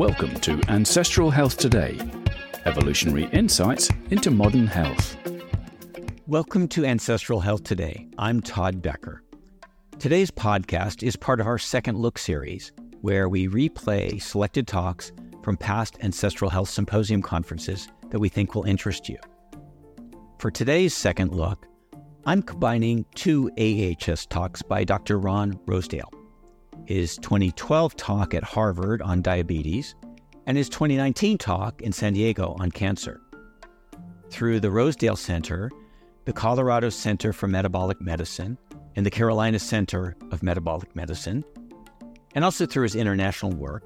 Welcome to Ancestral Health Today, evolutionary insights into modern health. Welcome to Ancestral Health Today. I'm Todd Becker. Today's podcast is part of our Second Look series, where we replay selected talks from past Ancestral Health Symposium conferences that we think will interest you. For today's Second Look, I'm combining two AHS talks by Dr. Ron Rosedale his 2012 talk at Harvard on diabetes, and his 2019 talk in San Diego on cancer. Through the Rosedale Center, the Colorado Center for Metabolic Medicine, and the Carolina Center of Metabolic Medicine, and also through his international work,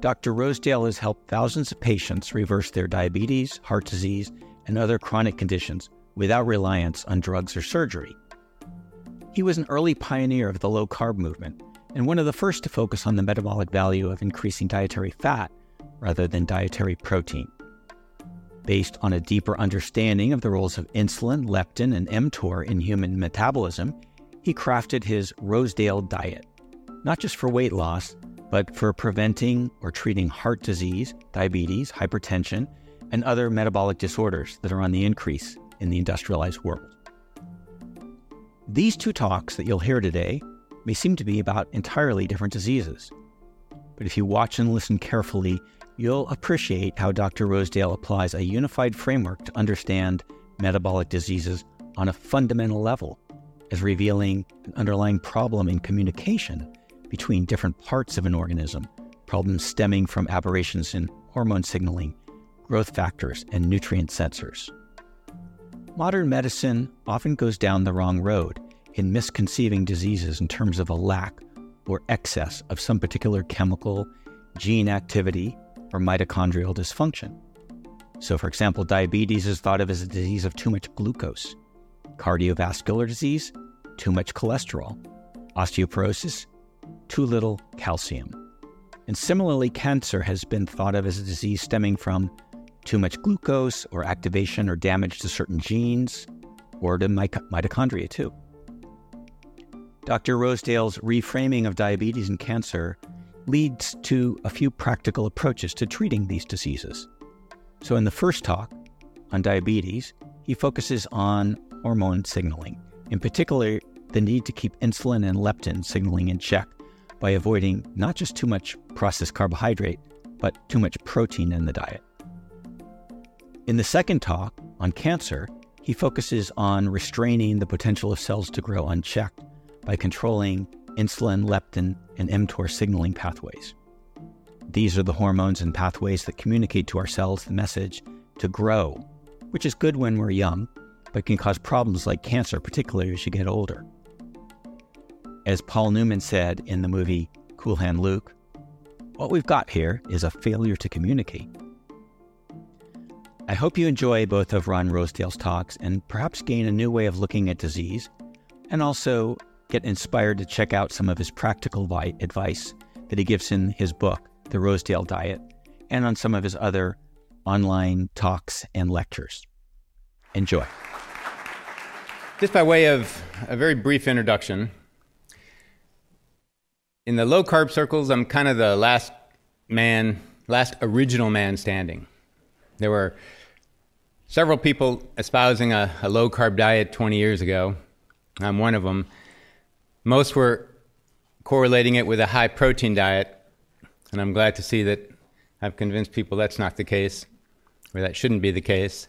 Dr. Rosedale has helped thousands of patients reverse their diabetes, heart disease, and other chronic conditions without reliance on drugs or surgery. He was an early pioneer of the low carb movement and one of the first to focus on the metabolic value of increasing dietary fat rather than dietary protein. Based on a deeper understanding of the roles of insulin, leptin, and mTOR in human metabolism, he crafted his Rosedale diet, not just for weight loss, but for preventing or treating heart disease, diabetes, hypertension, and other metabolic disorders that are on the increase in the industrialized world. These two talks that you'll hear today may seem to be about entirely different diseases. But if you watch and listen carefully, you'll appreciate how Dr. Rosedale applies a unified framework to understand metabolic diseases on a fundamental level, as revealing an underlying problem in communication between different parts of an organism, problems stemming from aberrations in hormone signaling, growth factors, and nutrient sensors. Modern medicine often goes down the wrong road in misconceiving diseases in terms of a lack or excess of some particular chemical, gene activity, or mitochondrial dysfunction. So, for example, diabetes is thought of as a disease of too much glucose, cardiovascular disease, too much cholesterol, osteoporosis, too little calcium. And similarly, cancer has been thought of as a disease stemming from too much glucose or activation or damage to certain genes or to mitochondria, too. Dr. Rosedale's reframing of diabetes and cancer leads to a few practical approaches to treating these diseases. So, in the first talk on diabetes, he focuses on hormone signaling, in particular, the need to keep insulin and leptin signaling in check by avoiding not just too much processed carbohydrate, but too much protein in the diet. In the second talk on cancer, he focuses on restraining the potential of cells to grow unchecked by controlling insulin, leptin, and mTOR signaling pathways. These are the hormones and pathways that communicate to our cells the message to grow, which is good when we're young, but can cause problems like cancer, particularly as you get older. As Paul Newman said in the movie Cool Hand Luke, what we've got here is a failure to communicate. I hope you enjoy both of Ron Rosedale's talks and perhaps gain a new way of looking at disease and also get inspired to check out some of his practical vi- advice that he gives in his book, The Rosedale Diet, and on some of his other online talks and lectures. Enjoy. Just by way of a very brief introduction, in the low carb circles, I'm kind of the last man, last original man standing. There were several people espousing a, a low carb diet 20 years ago. I'm one of them. Most were correlating it with a high protein diet, and I'm glad to see that I've convinced people that's not the case, or that shouldn't be the case.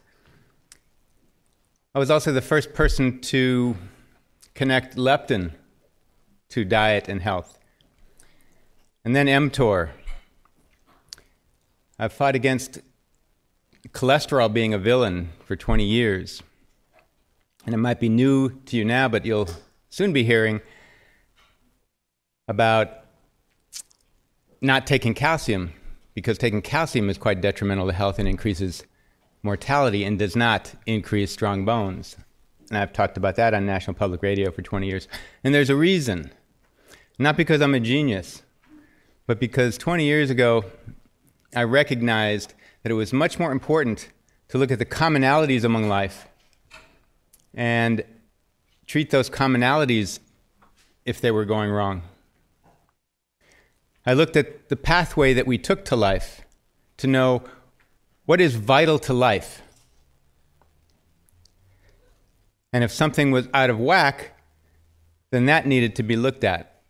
I was also the first person to connect leptin to diet and health. And then mTOR. I've fought against cholesterol being a villain for 20 years. And it might be new to you now, but you'll soon be hearing about not taking calcium because taking calcium is quite detrimental to health and increases mortality and does not increase strong bones. And I've talked about that on National Public Radio for 20 years. And there's a reason. Not because I'm a genius, but because 20 years ago, I recognized that it was much more important to look at the commonalities among life and treat those commonalities if they were going wrong. I looked at the pathway that we took to life to know what is vital to life. And if something was out of whack, then that needed to be looked at.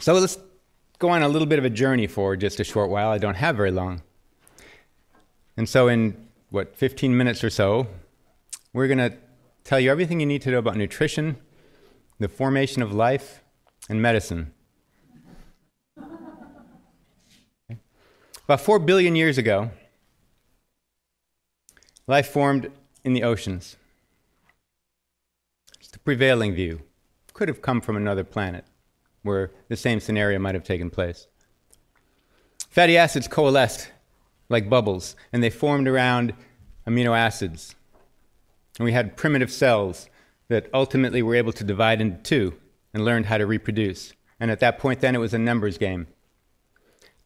So let's go on a little bit of a journey for just a short while. I don't have very long. And so, in what, 15 minutes or so, we're going to tell you everything you need to know about nutrition, the formation of life, and medicine. About 4 billion years ago, life formed in the oceans. It's the prevailing view. Could have come from another planet where the same scenario might have taken place. Fatty acids coalesced like bubbles, and they formed around amino acids. And we had primitive cells that ultimately were able to divide into two and learned how to reproduce. And at that point, then, it was a numbers game.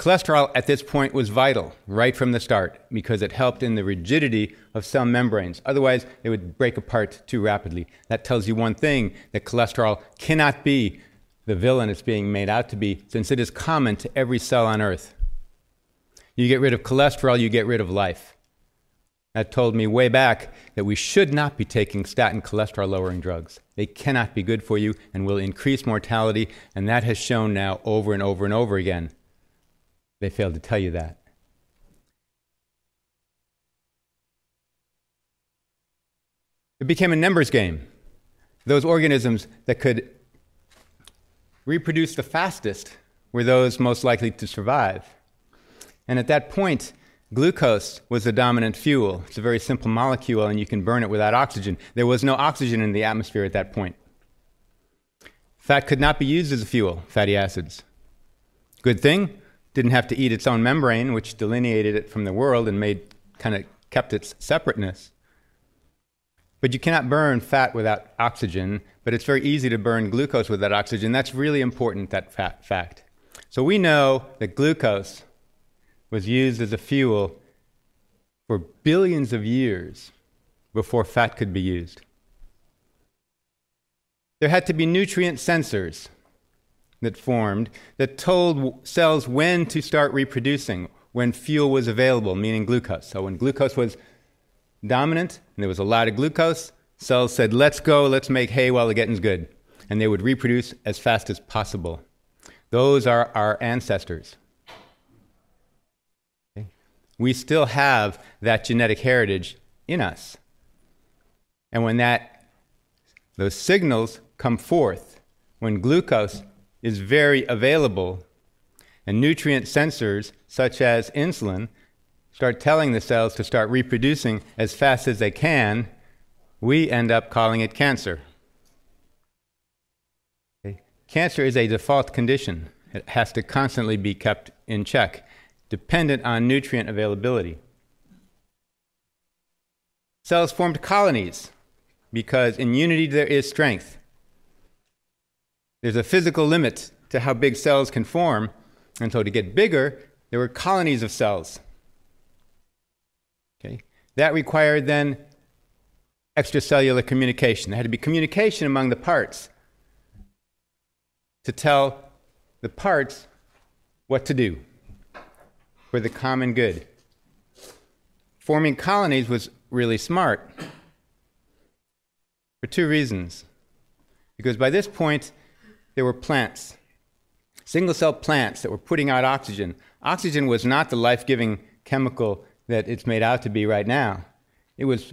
Cholesterol at this point was vital right from the start because it helped in the rigidity of cell membranes. Otherwise, they would break apart too rapidly. That tells you one thing that cholesterol cannot be the villain it's being made out to be, since it is common to every cell on earth. You get rid of cholesterol, you get rid of life. That told me way back that we should not be taking statin cholesterol lowering drugs. They cannot be good for you and will increase mortality, and that has shown now over and over and over again. They failed to tell you that. It became a numbers game. Those organisms that could reproduce the fastest were those most likely to survive. And at that point, glucose was the dominant fuel. It's a very simple molecule, and you can burn it without oxygen. There was no oxygen in the atmosphere at that point. Fat could not be used as a fuel, fatty acids. Good thing, didn't have to eat its own membrane, which delineated it from the world and made kind of kept its separateness. But you cannot burn fat without oxygen, but it's very easy to burn glucose without oxygen. That's really important, that fact. So we know that glucose was used as a fuel for billions of years before fat could be used. There had to be nutrient sensors that formed that told cells when to start reproducing, when fuel was available, meaning glucose. So when glucose was dominant and there was a lot of glucose, cells said, let's go, let's make hay while the getting's good. And they would reproduce as fast as possible. Those are our ancestors we still have that genetic heritage in us. And when that those signals come forth, when glucose is very available, and nutrient sensors such as insulin start telling the cells to start reproducing as fast as they can, we end up calling it cancer. Okay. Cancer is a default condition. It has to constantly be kept in check dependent on nutrient availability. Cells formed colonies because in unity there is strength. There's a physical limit to how big cells can form, and so to get bigger, there were colonies of cells. Okay? That required then extracellular communication. There had to be communication among the parts to tell the parts what to do for the common good. Forming colonies was really smart for two reasons. Because by this point, there were plants, single cell plants that were putting out oxygen. Oxygen was not the life giving chemical that it's made out to be right now. It was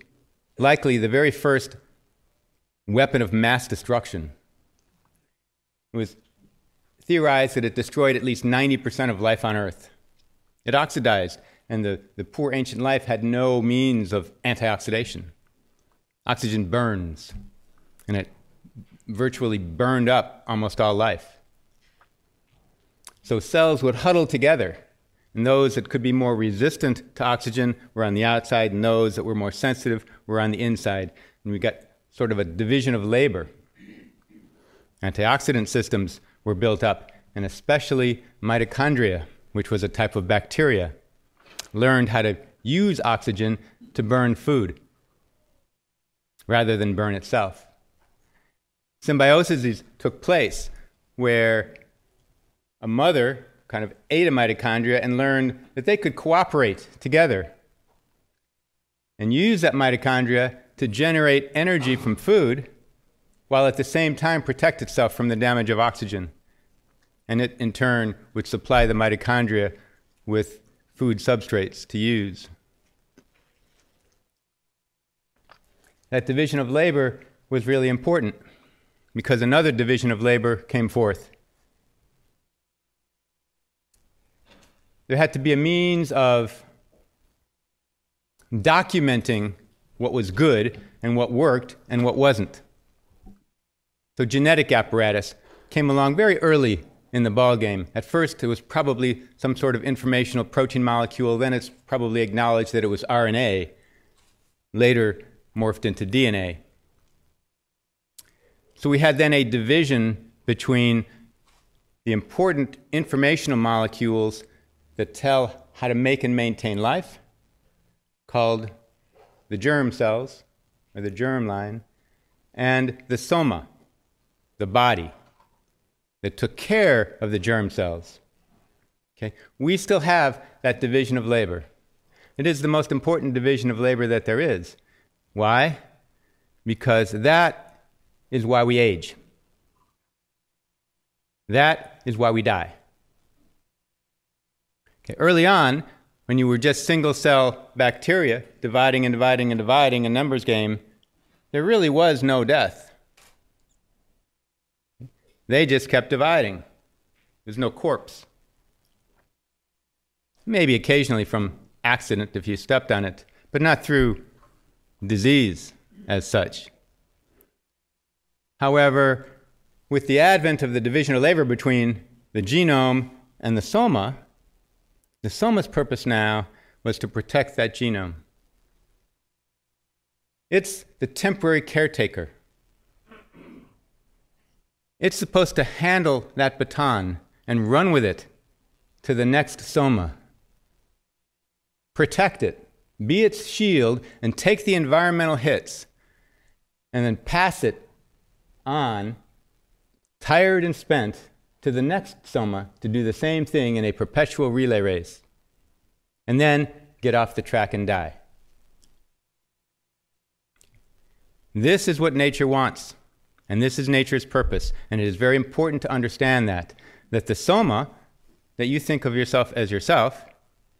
likely the very first weapon of mass destruction. It was theorized that it destroyed at least 90% of life on Earth. It oxidized, and the, the poor ancient life had no means of antioxidation. Oxygen burns, and it virtually burned up almost all life. So cells would huddle together, and those that could be more resistant to oxygen were on the outside, and those that were more sensitive were on the inside. And we got sort of a division of labor. Antioxidant systems were built up, and especially mitochondria which was a type of bacteria, learned how to use oxygen to burn food rather than burn itself. Symbiosis took place where a mother kind of ate a mitochondria and learned that they could cooperate together and use that mitochondria to generate energy from food while at the same time protect itself from the damage of oxygen. And it, in turn, would supply the mitochondria with food substrates to use. That division of labor was really important because another division of labor came forth. There had to be a means of documenting what was good and what worked and what wasn't. So genetic apparatus came along very early in the ballgame. At first, it was probably some sort of informational protein molecule. Then it's probably acknowledged that it was RNA. Later, morphed into DNA. So we had then a division between the important informational molecules that tell how to make and maintain life, called the germ cells, or the germ line, and the soma, the body, that took care of the germ cells. Okay? We still have that division of labor. It is the most important division of labor that there is. Why? Because that is why we age. That is why we die. Okay, early on, when you were just single cell bacteria dividing and dividing and dividing a numbers game, there really was no death. They just kept dividing. There's no corpse. Maybe occasionally from accident if you stepped on it, but not through disease as such. However, with the advent of the division of labor between the genome and the soma, the soma's purpose now was to protect that genome. It's the temporary caretaker. It's supposed to handle that baton and run with it to the next soma. Protect it, be its shield, and take the environmental hits, and then pass it on, tired and spent, to the next soma to do the same thing in a perpetual relay race, and then get off the track and die. This is what nature wants, and this is nature's purpose, and it is very important to understand that that the soma that you think of yourself as yourself,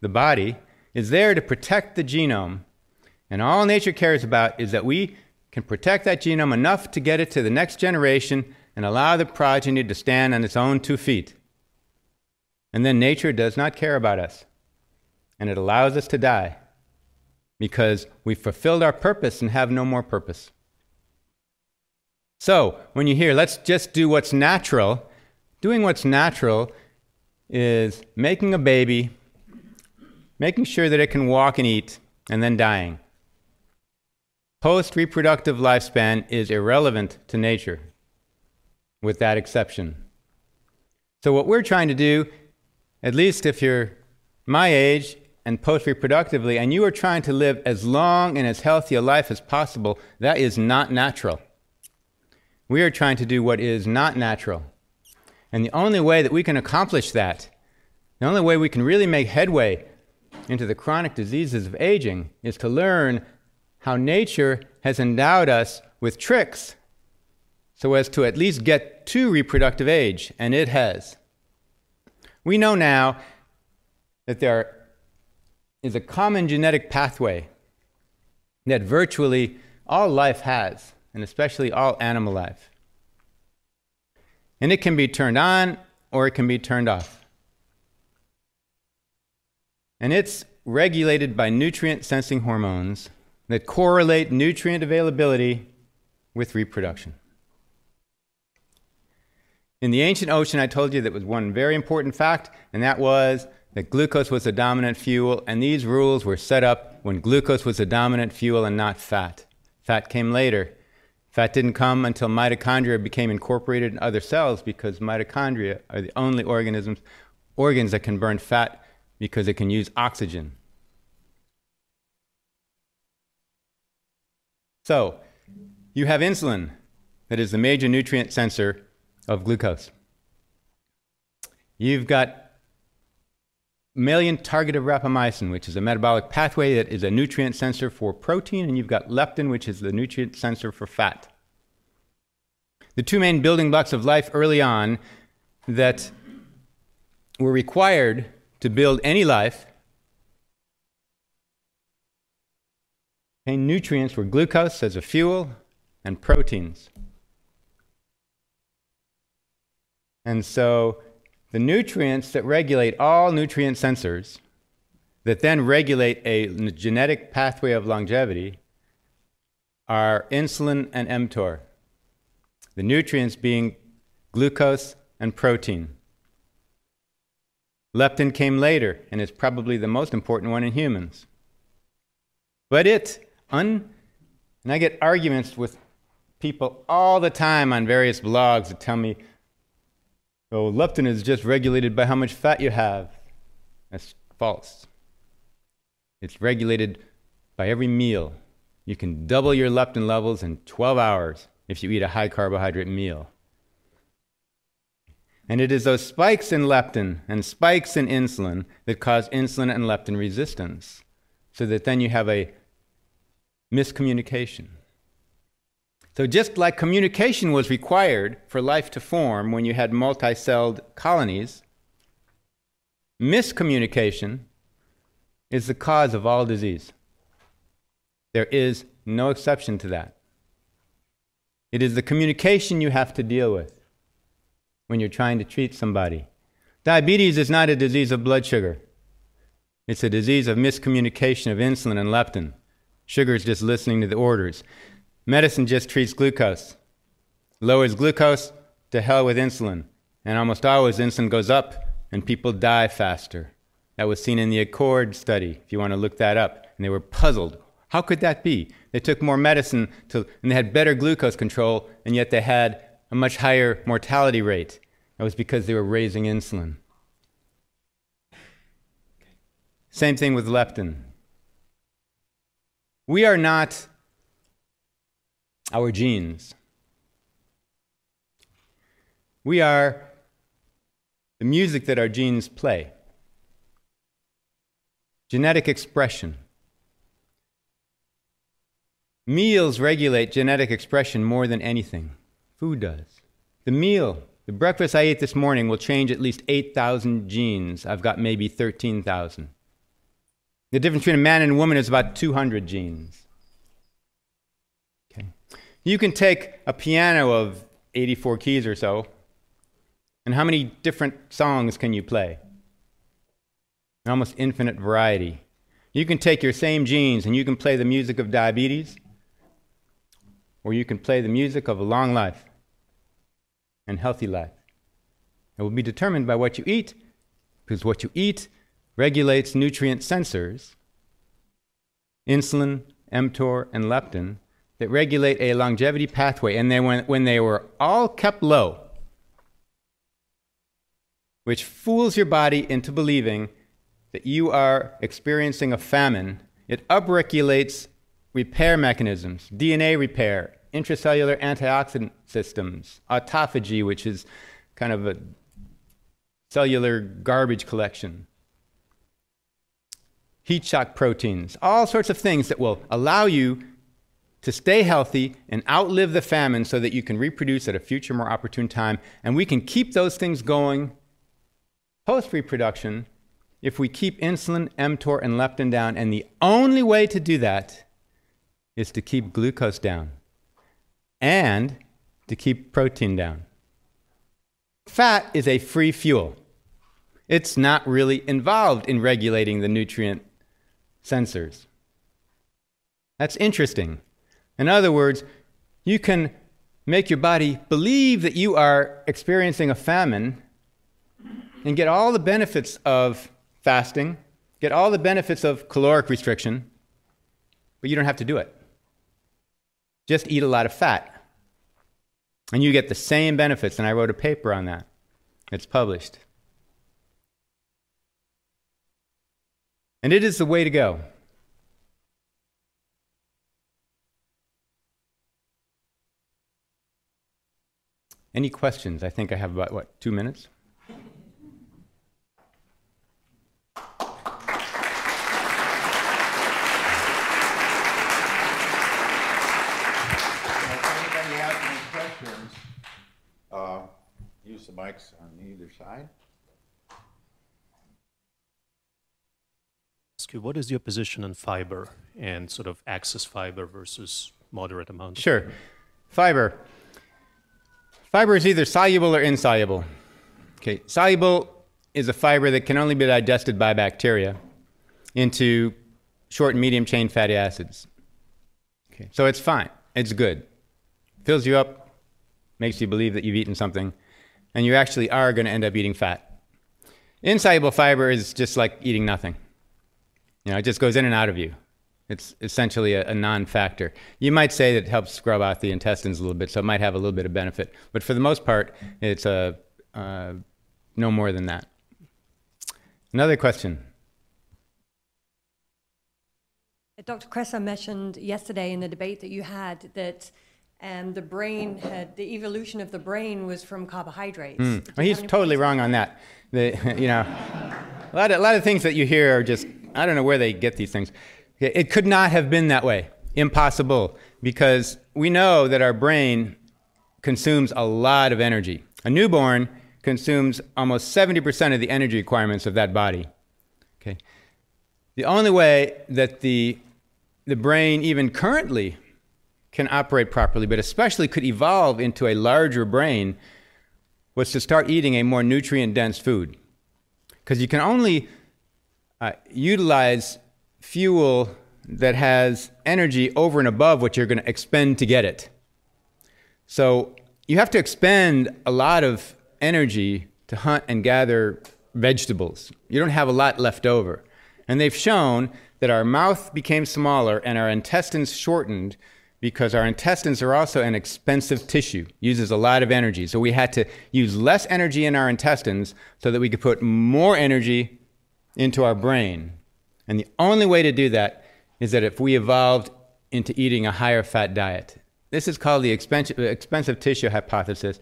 the body, is there to protect the genome. And all nature cares about is that we can protect that genome enough to get it to the next generation and allow the progeny to stand on its own two feet. And then nature does not care about us, and it allows us to die because we've fulfilled our purpose and have no more purpose. So, when you hear, let's just do what's natural, doing what's natural is making a baby, making sure that it can walk and eat, and then dying. Post reproductive lifespan is irrelevant to nature with that exception. So, what we're trying to do, at least if you're my age and post reproductively, and you are trying to live as long and as healthy a life as possible, that is not natural. We are trying to do what is not natural. And the only way that we can accomplish that, the only way we can really make headway into the chronic diseases of aging, is to learn how nature has endowed us with tricks so as to at least get to reproductive age, and it has. We know now that there is a common genetic pathway that virtually all life has, and especially all animal life. And it can be turned on or it can be turned off. And it's regulated by nutrient sensing hormones that correlate nutrient availability with reproduction. In the ancient ocean, I told you that was one very important fact, and that was that glucose was the dominant fuel, and these rules were set up when glucose was the dominant fuel and not fat. Fat came later. Fat didn't come until mitochondria became incorporated in other cells because mitochondria are the only organisms, organs that can burn fat because it can use oxygen. So, you have insulin, that is the major nutrient sensor of glucose. You've got mammalian targeted rapamycin, which is a metabolic pathway that is a nutrient sensor for protein, and you've got leptin, which is the nutrient sensor for fat. The two main building blocks of life early on that were required to build any life nutrients were glucose as a fuel and proteins. And so the nutrients that regulate all nutrient sensors, that then regulate a genetic pathway of longevity, are insulin and mTOR. The nutrients being glucose and protein. Leptin came later and is probably the most important one in humans. But it, un, and I get arguments with people all the time on various blogs that tell me so leptin is just regulated by how much fat you have. That's false. It's regulated by every meal. You can double your leptin levels in 12 hours if you eat a high carbohydrate meal. And it is those spikes in leptin and spikes in insulin that cause insulin and leptin resistance, so that then you have a miscommunication. So, just like communication was required for life to form when you had multi-celled colonies, miscommunication is the cause of all disease. There is no exception to that. It is the communication you have to deal with when you're trying to treat somebody. Diabetes is not a disease of blood sugar. It's a disease of miscommunication of insulin and leptin. Sugar is just listening to the orders. Medicine just treats glucose, lowers glucose to hell with insulin. And almost always insulin goes up and people die faster. That was seen in the Accord study, if you want to look that up. And they were puzzled. How could that be? They took more medicine to, and they had better glucose control, and yet they had a much higher mortality rate. That was because they were raising insulin. Same thing with leptin. We are not our genes. We are the music that our genes play, genetic expression. Meals regulate genetic expression more than anything. Food does. The meal, the breakfast I ate this morning will change at least 8,000 genes. I've got maybe 13,000. The difference between a man and a woman is about 200 genes. Okay. You can take a piano of 84 keys or so, and how many different songs can you play? An almost infinite variety. You can take your same genes and you can play the music of diabetes, or you can play the music of a long life and healthy life. It will be determined by what you eat, because what you eat regulates nutrient sensors, insulin, mTOR, and leptin, that regulate a longevity pathway, and then when, when they were all kept low, which fools your body into believing that you are experiencing a famine, it upregulates repair mechanisms, DNA repair, intracellular antioxidant systems, autophagy, which is kind of a cellular garbage collection, heat shock proteins, all sorts of things that will allow you to stay healthy and outlive the famine so that you can reproduce at a future, more opportune time. And we can keep those things going post reproduction if we keep insulin, mTOR, and leptin down. And the only way to do that is to keep glucose down and to keep protein down. Fat is a free fuel. It's not really involved in regulating the nutrient sensors. That's interesting. In other words, you can make your body believe that you are experiencing a famine and get all the benefits of fasting, get all the benefits of caloric restriction, but you don't have to do it. Just eat a lot of fat. And you get the same benefits, and I wrote a paper on that. It's published. And it is the way to go. Any questions? I think I have about, what, two minutes? Uh, use the mics on either side. Ask you, what is your position on fiber and sort of excess fiber versus moderate amount? Sure. Fiber. Fiber is either soluble or insoluble. Okay, soluble is a fiber that can only be digested by bacteria into short and medium chain fatty acids. Okay, so it's fine. It's good. Fills you up, makes you believe that you've eaten something, and you actually are going to end up eating fat. Insoluble fiber is just like eating nothing. You know, it just goes in and out of you. It's essentially a, a non factor. You might say that it helps scrub out the intestines a little bit, so it might have a little bit of benefit. But for the most part, it's a, uh, no more than that. Another question. Dr. Kresser mentioned yesterday in the debate that you had that um, the brain had the evolution of the brain was from carbohydrates. Mm. Well, he's totally wrong on that. The, you know, a lot, of, a lot of things that you hear are just I don't know where they get these things. It could not have been that way. Impossible. Because we know that our brain consumes a lot of energy. A newborn consumes almost 70% of the energy requirements of that body. Okay? The only way that the, the brain, even currently, can operate properly, but especially could evolve into a larger brain, was to start eating a more nutrient dense food. Because you can only uh, utilize fuel that has energy over and above what you're going to expend to get it. So you have to expend a lot of energy to hunt and gather vegetables. You don't have a lot left over. And they've shown that our mouth became smaller and our intestines shortened because our intestines are also an expensive tissue, uses a lot of energy. So we had to use less energy in our intestines so that we could put more energy into our brain. And the only way to do that is that if we evolved into eating a higher fat diet. This is called the expensive, expensive tissue hypothesis.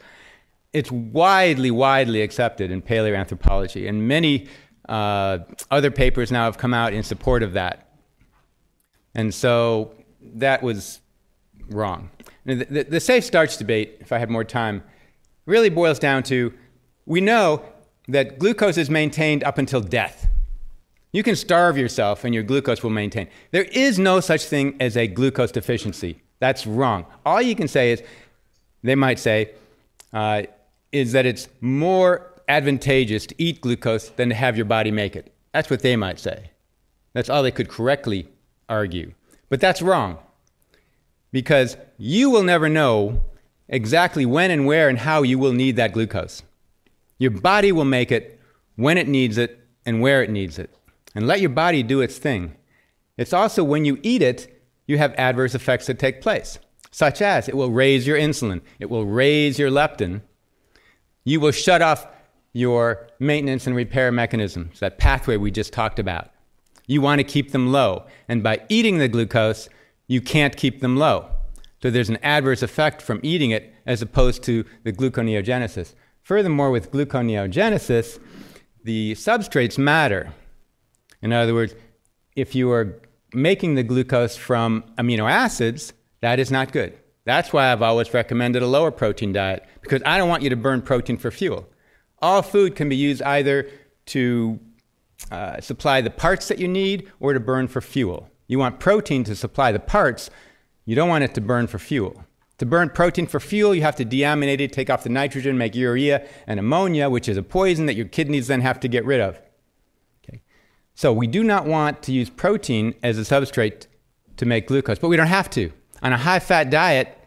It's widely, widely accepted in paleoanthropology, and many uh, other papers now have come out in support of that. And so that was wrong. The, the, the safe starch debate, if I had more time, really boils down to we know that glucose is maintained up until death. You can starve yourself and your glucose will maintain. There is no such thing as a glucose deficiency. That's wrong. All you can say is, they might say, uh, is that it's more advantageous to eat glucose than to have your body make it. That's what they might say. That's all they could correctly argue. But that's wrong. Because you will never know exactly when and where and how you will need that glucose. Your body will make it when it needs it and where it needs it and let your body do its thing. It's also when you eat it, you have adverse effects that take place, such as it will raise your insulin, it will raise your leptin, you will shut off your maintenance and repair mechanisms, that pathway we just talked about. You want to keep them low, and by eating the glucose, you can't keep them low. So there's an adverse effect from eating it as opposed to the gluconeogenesis. Furthermore, with gluconeogenesis, the substrates matter. In other words, if you are making the glucose from amino acids, that is not good. That's why I've always recommended a lower protein diet, because I don't want you to burn protein for fuel. All food can be used either to uh, supply the parts that you need or to burn for fuel. You want protein to supply the parts, you don't want it to burn for fuel. To burn protein for fuel, you have to deaminate it, take off the nitrogen, make urea and ammonia, which is a poison that your kidneys then have to get rid of. So we do not want to use protein as a substrate to make glucose, but we don't have to. On a high fat diet,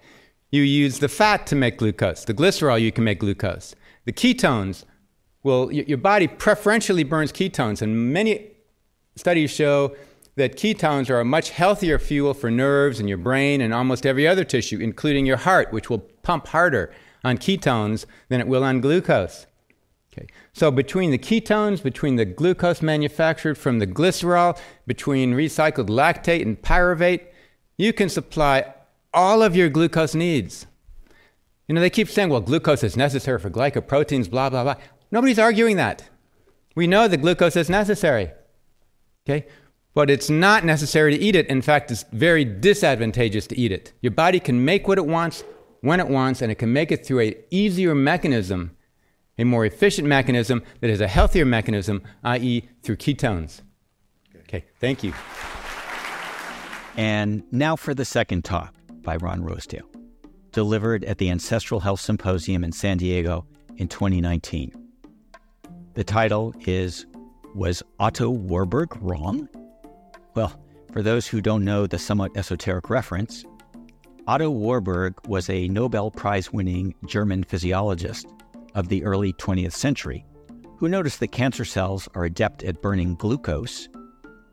you use the fat to make glucose. The glycerol, you can make glucose. The ketones, well, your body preferentially burns ketones, and many studies show that ketones are a much healthier fuel for nerves and your brain and almost every other tissue, including your heart, which will pump harder on ketones than it will on glucose. Okay. So between the ketones, between the glucose manufactured from the glycerol, between recycled lactate and pyruvate, you can supply all of your glucose needs. You know, they keep saying, well, glucose is necessary for glycoproteins, blah, blah, blah. Nobody's arguing that. We know that glucose is necessary. Okay? But it's not necessary to eat it. In fact, it's very disadvantageous to eat it. Your body can make what it wants when it wants, and it can make it through an easier mechanism a more efficient mechanism that is a healthier mechanism, i.e., through ketones. Okay, thank you. And now for the second talk by Ron Rosedale, delivered at the Ancestral Health Symposium in San Diego in 2019. The title is Was Otto Warburg Wrong? Well, for those who don't know the somewhat esoteric reference, Otto Warburg was a Nobel Prize winning German physiologist of the early 20th century who noticed that cancer cells are adept at burning glucose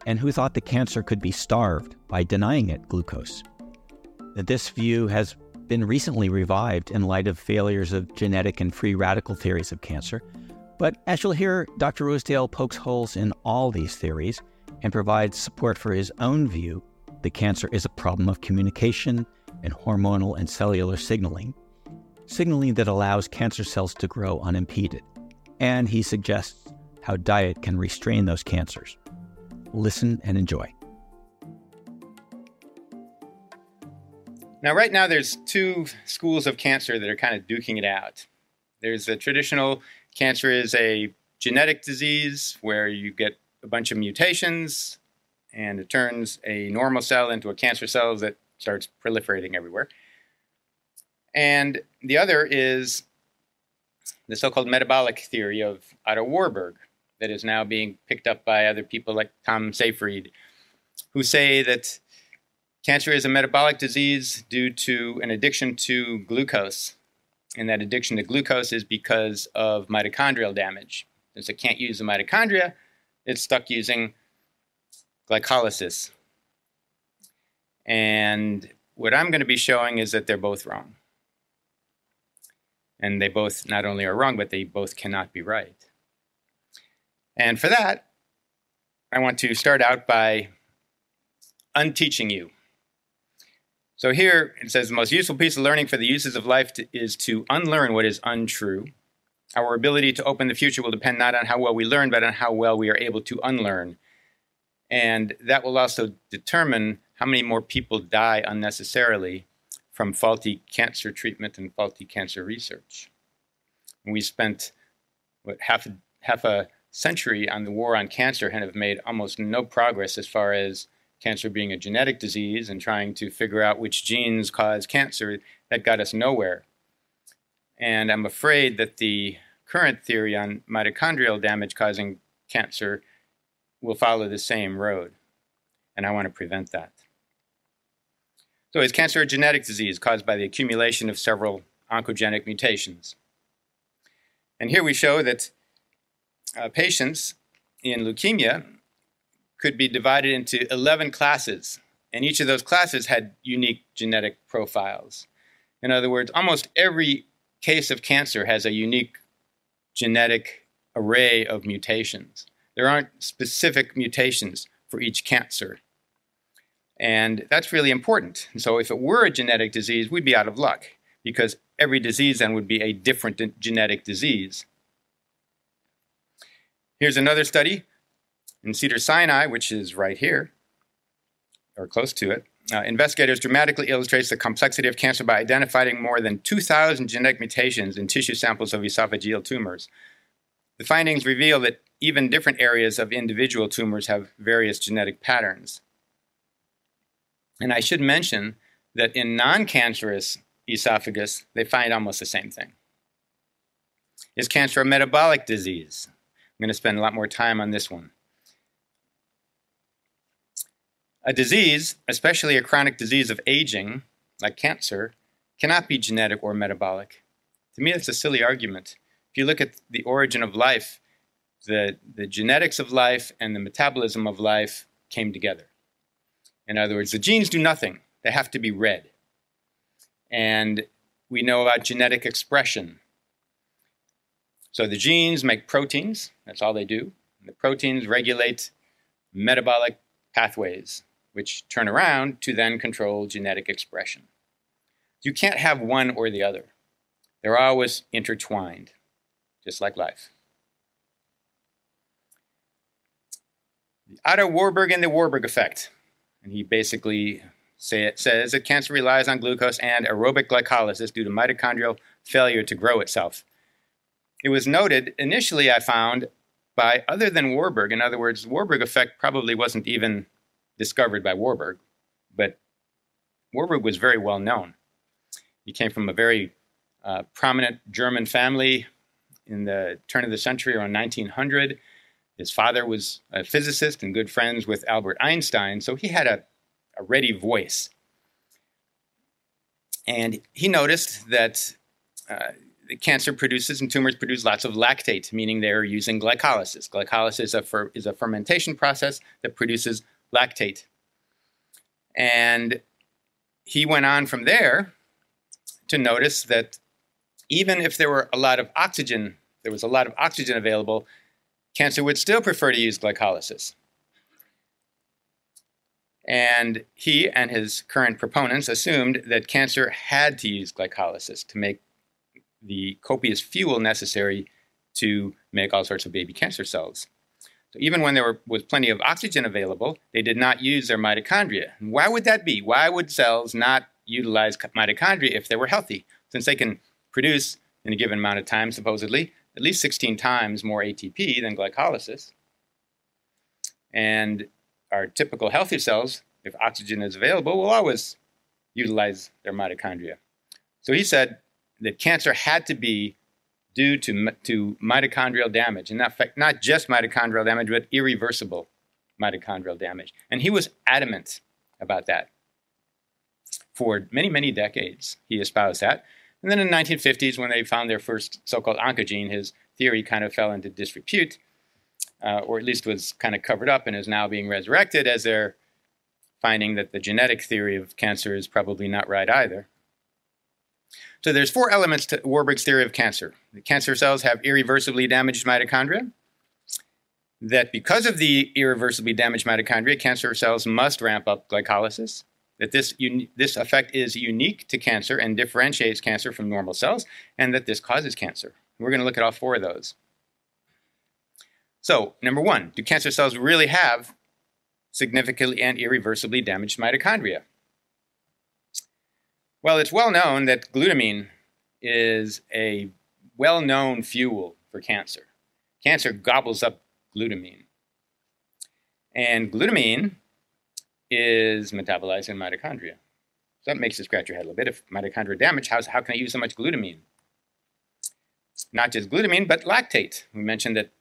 and who thought the cancer could be starved by denying it glucose. This view has been recently revived in light of failures of genetic and free radical theories of cancer. But as you'll hear, Dr. Rosedale pokes holes in all these theories and provides support for his own view that cancer is a problem of communication and hormonal and cellular signaling, signaling that allows cancer cells to grow unimpeded. And he suggests how diet can restrain those cancers. Listen and enjoy. Now, right now, there's two schools of cancer that are kind of duking it out. There's the traditional cancer is a genetic disease where you get a bunch of mutations and it turns a normal cell into a cancer cell that starts proliferating everywhere. And the other is the so called metabolic theory of Otto Warburg that is now being picked up by other people like Tom Seyfried, who say that cancer is a metabolic disease due to an addiction to glucose. And that addiction to glucose is because of mitochondrial damage. Since it can't use the mitochondria, it's stuck using glycolysis. And what I'm going to be showing is that they're both wrong. And they both not only are wrong, but they both cannot be right. And for that, I want to start out by unteaching you. So here it says the most useful piece of learning for the uses of life to, is to unlearn what is untrue. Our ability to open the future will depend not on how well we learn, but on how well we are able to unlearn. And that will also determine how many more people die unnecessarily from faulty cancer treatment and faulty cancer research. And we spent what half a, half a century on the war on cancer and have made almost no progress as far as cancer being a genetic disease and trying to figure out which genes cause cancer. That got us nowhere. And I'm afraid that the current theory on mitochondrial damage causing cancer will follow the same road. And I want to prevent that. So, is cancer a genetic disease caused by the accumulation of several oncogenic mutations? And here we show that uh, patients in leukemia could be divided into 11 classes, and each of those classes had unique genetic profiles. In other words, almost every case of cancer has a unique genetic array of mutations. There aren't specific mutations for each cancer. And that's really important. And so, if it were a genetic disease, we'd be out of luck because every disease then would be a different genetic disease. Here's another study in Cedar Sinai, which is right here, or close to it. Uh, investigators dramatically illustrates the complexity of cancer by identifying more than 2,000 genetic mutations in tissue samples of esophageal tumors. The findings reveal that even different areas of individual tumors have various genetic patterns. And I should mention that in non cancerous esophagus, they find almost the same thing. Is cancer a metabolic disease? I'm going to spend a lot more time on this one. A disease, especially a chronic disease of aging, like cancer, cannot be genetic or metabolic. To me, that's a silly argument. If you look at the origin of life, the, the genetics of life and the metabolism of life came together. In other words, the genes do nothing, they have to be read. And we know about genetic expression. So the genes make proteins, that's all they do. The proteins regulate metabolic pathways, which turn around to then control genetic expression. You can't have one or the other, they're always intertwined, just like life. Otto Warburg and the Warburg effect. And he basically say it, says that cancer relies on glucose and aerobic glycolysis due to mitochondrial failure to grow itself. it was noted initially, I found, by other than Warburg. In other words, Warburg effect probably wasn't even discovered by Warburg, but Warburg was very well known. He came from a very uh, prominent German family in the turn of the century, around 1900. His father was a physicist and good friends with Albert Einstein, so he had a, a ready voice. And he noticed that uh, cancer produces and tumors produce lots of lactate, meaning they're using glycolysis. Glycolysis is a, fer- is a fermentation process that produces lactate. And he went on from there to notice that even if there were a lot of oxygen, there was a lot of oxygen available, cancer would still prefer to use glycolysis. And he and his current proponents assumed that cancer had to use glycolysis to make the copious fuel necessary to make all sorts of baby cancer cells. So even when there were, was plenty of oxygen available, they did not use their mitochondria. Why would that be? Why would cells not utilize mitochondria if they were healthy? Since they can produce in a given amount of time, supposedly, at least 16 times more ATP than glycolysis. And our typical healthy cells, if oxygen is available, will always utilize their mitochondria. So he said that cancer had to be due to, to mitochondrial damage, and fact, not just mitochondrial damage, but irreversible mitochondrial damage. And he was adamant about that. For many, many decades, he espoused that. And then in the 1950s, when they found their first so called oncogene, his theory kind of fell into disrepute, uh, or at least was kind of covered up and is now being resurrected as they're finding that the genetic theory of cancer is probably not right either. So there's four elements to Warburg's theory of cancer. The cancer cells have irreversibly damaged mitochondria. That because of the irreversibly damaged mitochondria, cancer cells must ramp up glycolysis. That this, this effect is unique to cancer and differentiates cancer from normal cells, and that this causes cancer. We're going to look at all four of those. So, number one, do cancer cells really have significantly and irreversibly damaged mitochondria? Well, it's well known that glutamine is a well known fuel for cancer. Cancer gobbles up glutamine. And glutamine is metabolized in mitochondria. So that makes you scratch your head a little bit. If mitochondria damage, how, how can I use so much glutamine? Not just glutamine, but lactate. We mentioned that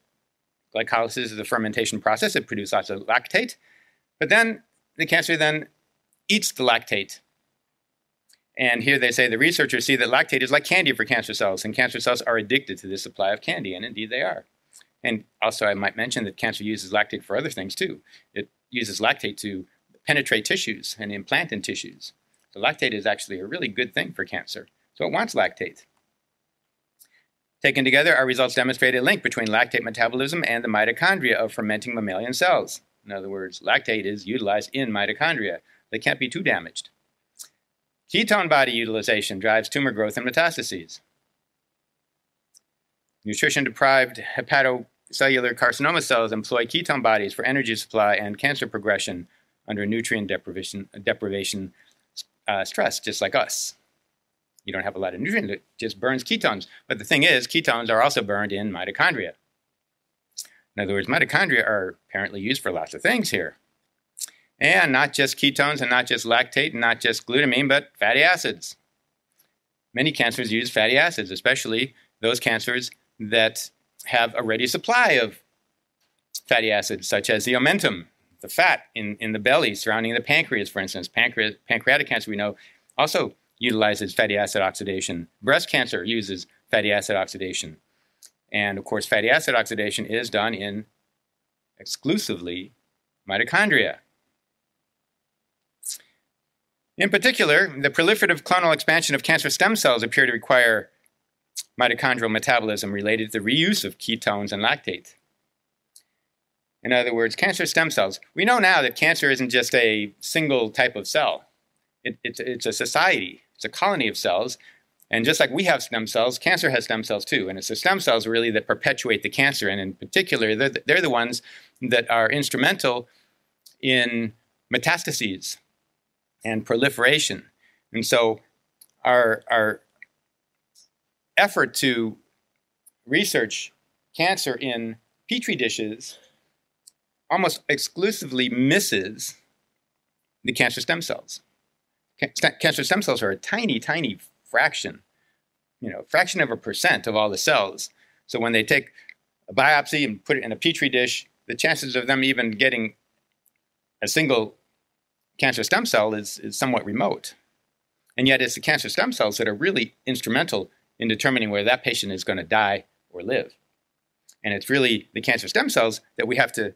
glycolysis is a fermentation process. It produces lots of lactate. But then the cancer then eats the lactate and here they say the researchers see that lactate is like candy for cancer cells, and cancer cells are addicted to this supply of candy, and indeed they are. And also, I might mention that cancer uses lactate for other things too. It uses lactate to penetrate tissues and implant in tissues. So, lactate is actually a really good thing for cancer. So, it wants lactate. Taken together, our results demonstrate a link between lactate metabolism and the mitochondria of fermenting mammalian cells. In other words, lactate is utilized in mitochondria. They can't be too damaged. Ketone body utilization drives tumor growth and metastases. Nutrition deprived hepatocellular carcinoma cells employ ketone bodies for energy supply and cancer progression under nutrient deprivation, deprivation uh, stress, just like us. You don't have a lot of nutrient, it just burns ketones. But the thing is, ketones are also burned in mitochondria. In other words, mitochondria are apparently used for lots of things here. And not just ketones and not just lactate and not just glutamine, but fatty acids. Many cancers use fatty acids, especially those cancers that have a ready supply of fatty acids, such as the omentum, the fat in, in the belly surrounding the pancreas, for instance. Pancreas, pancreatic cancer, we know, also utilizes fatty acid oxidation. Breast cancer uses fatty acid oxidation. And of course, fatty acid oxidation is done in exclusively mitochondria. In particular, the proliferative clonal expansion of cancer stem cells appear to require mitochondrial metabolism related to the reuse of ketones and lactate. In other words, cancer stem cells. We know now that cancer isn't just a single type of cell, it, it's, it's a society, it's a colony of cells. And just like we have stem cells, cancer has stem cells too. And it's the stem cells really that perpetuate the cancer. And in particular, they're the, they're the ones that are instrumental in metastases and proliferation. And so our, our effort to research cancer in petri dishes almost exclusively misses the cancer stem cells. Cancer stem cells are a tiny, tiny fraction, you know, fraction of a percent of all the cells. So when they take a biopsy and put it in a petri dish, the chances of them even getting a single cancer stem cell is, is somewhat remote. And yet, it's the cancer stem cells that are really instrumental in determining whether that patient is going to die or live. And it's really the cancer stem cells that we have to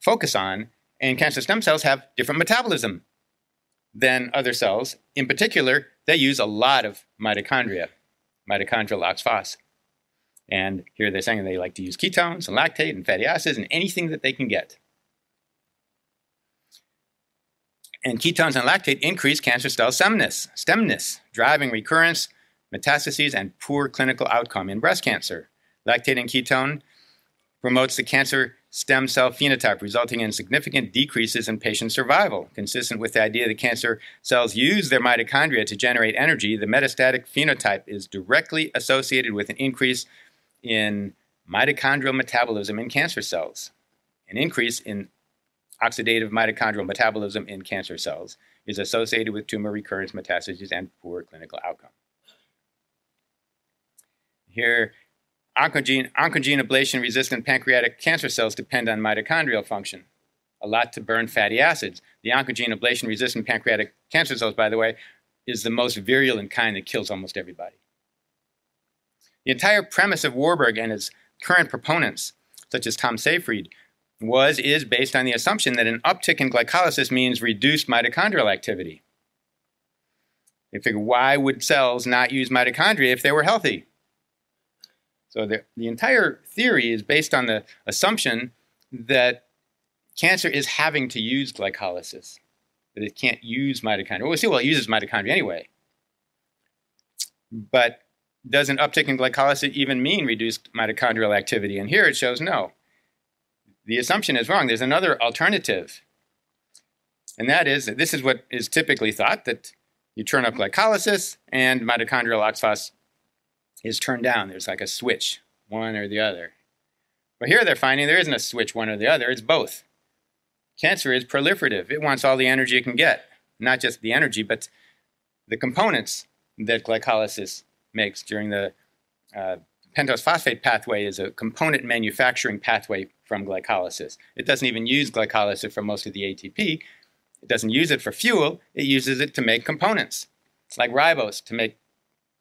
focus on. And cancer stem cells have different metabolism than other cells. In particular, they use a lot of mitochondria, mitochondrial oxphos. And here they're saying they like to use ketones and lactate and fatty acids and anything that they can get. And ketones and lactate increase cancer cell stemness, stemness, driving recurrence, metastases, and poor clinical outcome in breast cancer. Lactate and ketone promotes the cancer stem cell phenotype, resulting in significant decreases in patient survival. Consistent with the idea that cancer cells use their mitochondria to generate energy, the metastatic phenotype is directly associated with an increase in mitochondrial metabolism in cancer cells. An increase in oxidative mitochondrial metabolism in cancer cells is associated with tumor recurrence, metastases, and poor clinical outcome. Here, oncogene, oncogene ablation resistant pancreatic cancer cells depend on mitochondrial function, a lot to burn fatty acids. The oncogene ablation resistant pancreatic cancer cells, by the way, is the most virulent kind that kills almost everybody. The entire premise of Warburg and his current proponents, such as Tom Seyfried, was is based on the assumption that an uptick in glycolysis means reduced mitochondrial activity. They figure why would cells not use mitochondria if they were healthy? So the, the entire theory is based on the assumption that cancer is having to use glycolysis, that it can't use mitochondria. Well, we see, well, it uses mitochondria anyway. But does an uptick in glycolysis even mean reduced mitochondrial activity? And here it shows no. The assumption is wrong. There's another alternative. And that is that this is what is typically thought that you turn up glycolysis and mitochondrial oxphos is turned down. There's like a switch, one or the other. But here they're finding there isn't a switch, one or the other, it's both. Cancer is proliferative, it wants all the energy it can get. Not just the energy, but the components that glycolysis makes during the uh, pentose phosphate pathway is a component manufacturing pathway from glycolysis. It doesn't even use glycolysis for most of the ATP. It doesn't use it for fuel, it uses it to make components. It's like ribose to make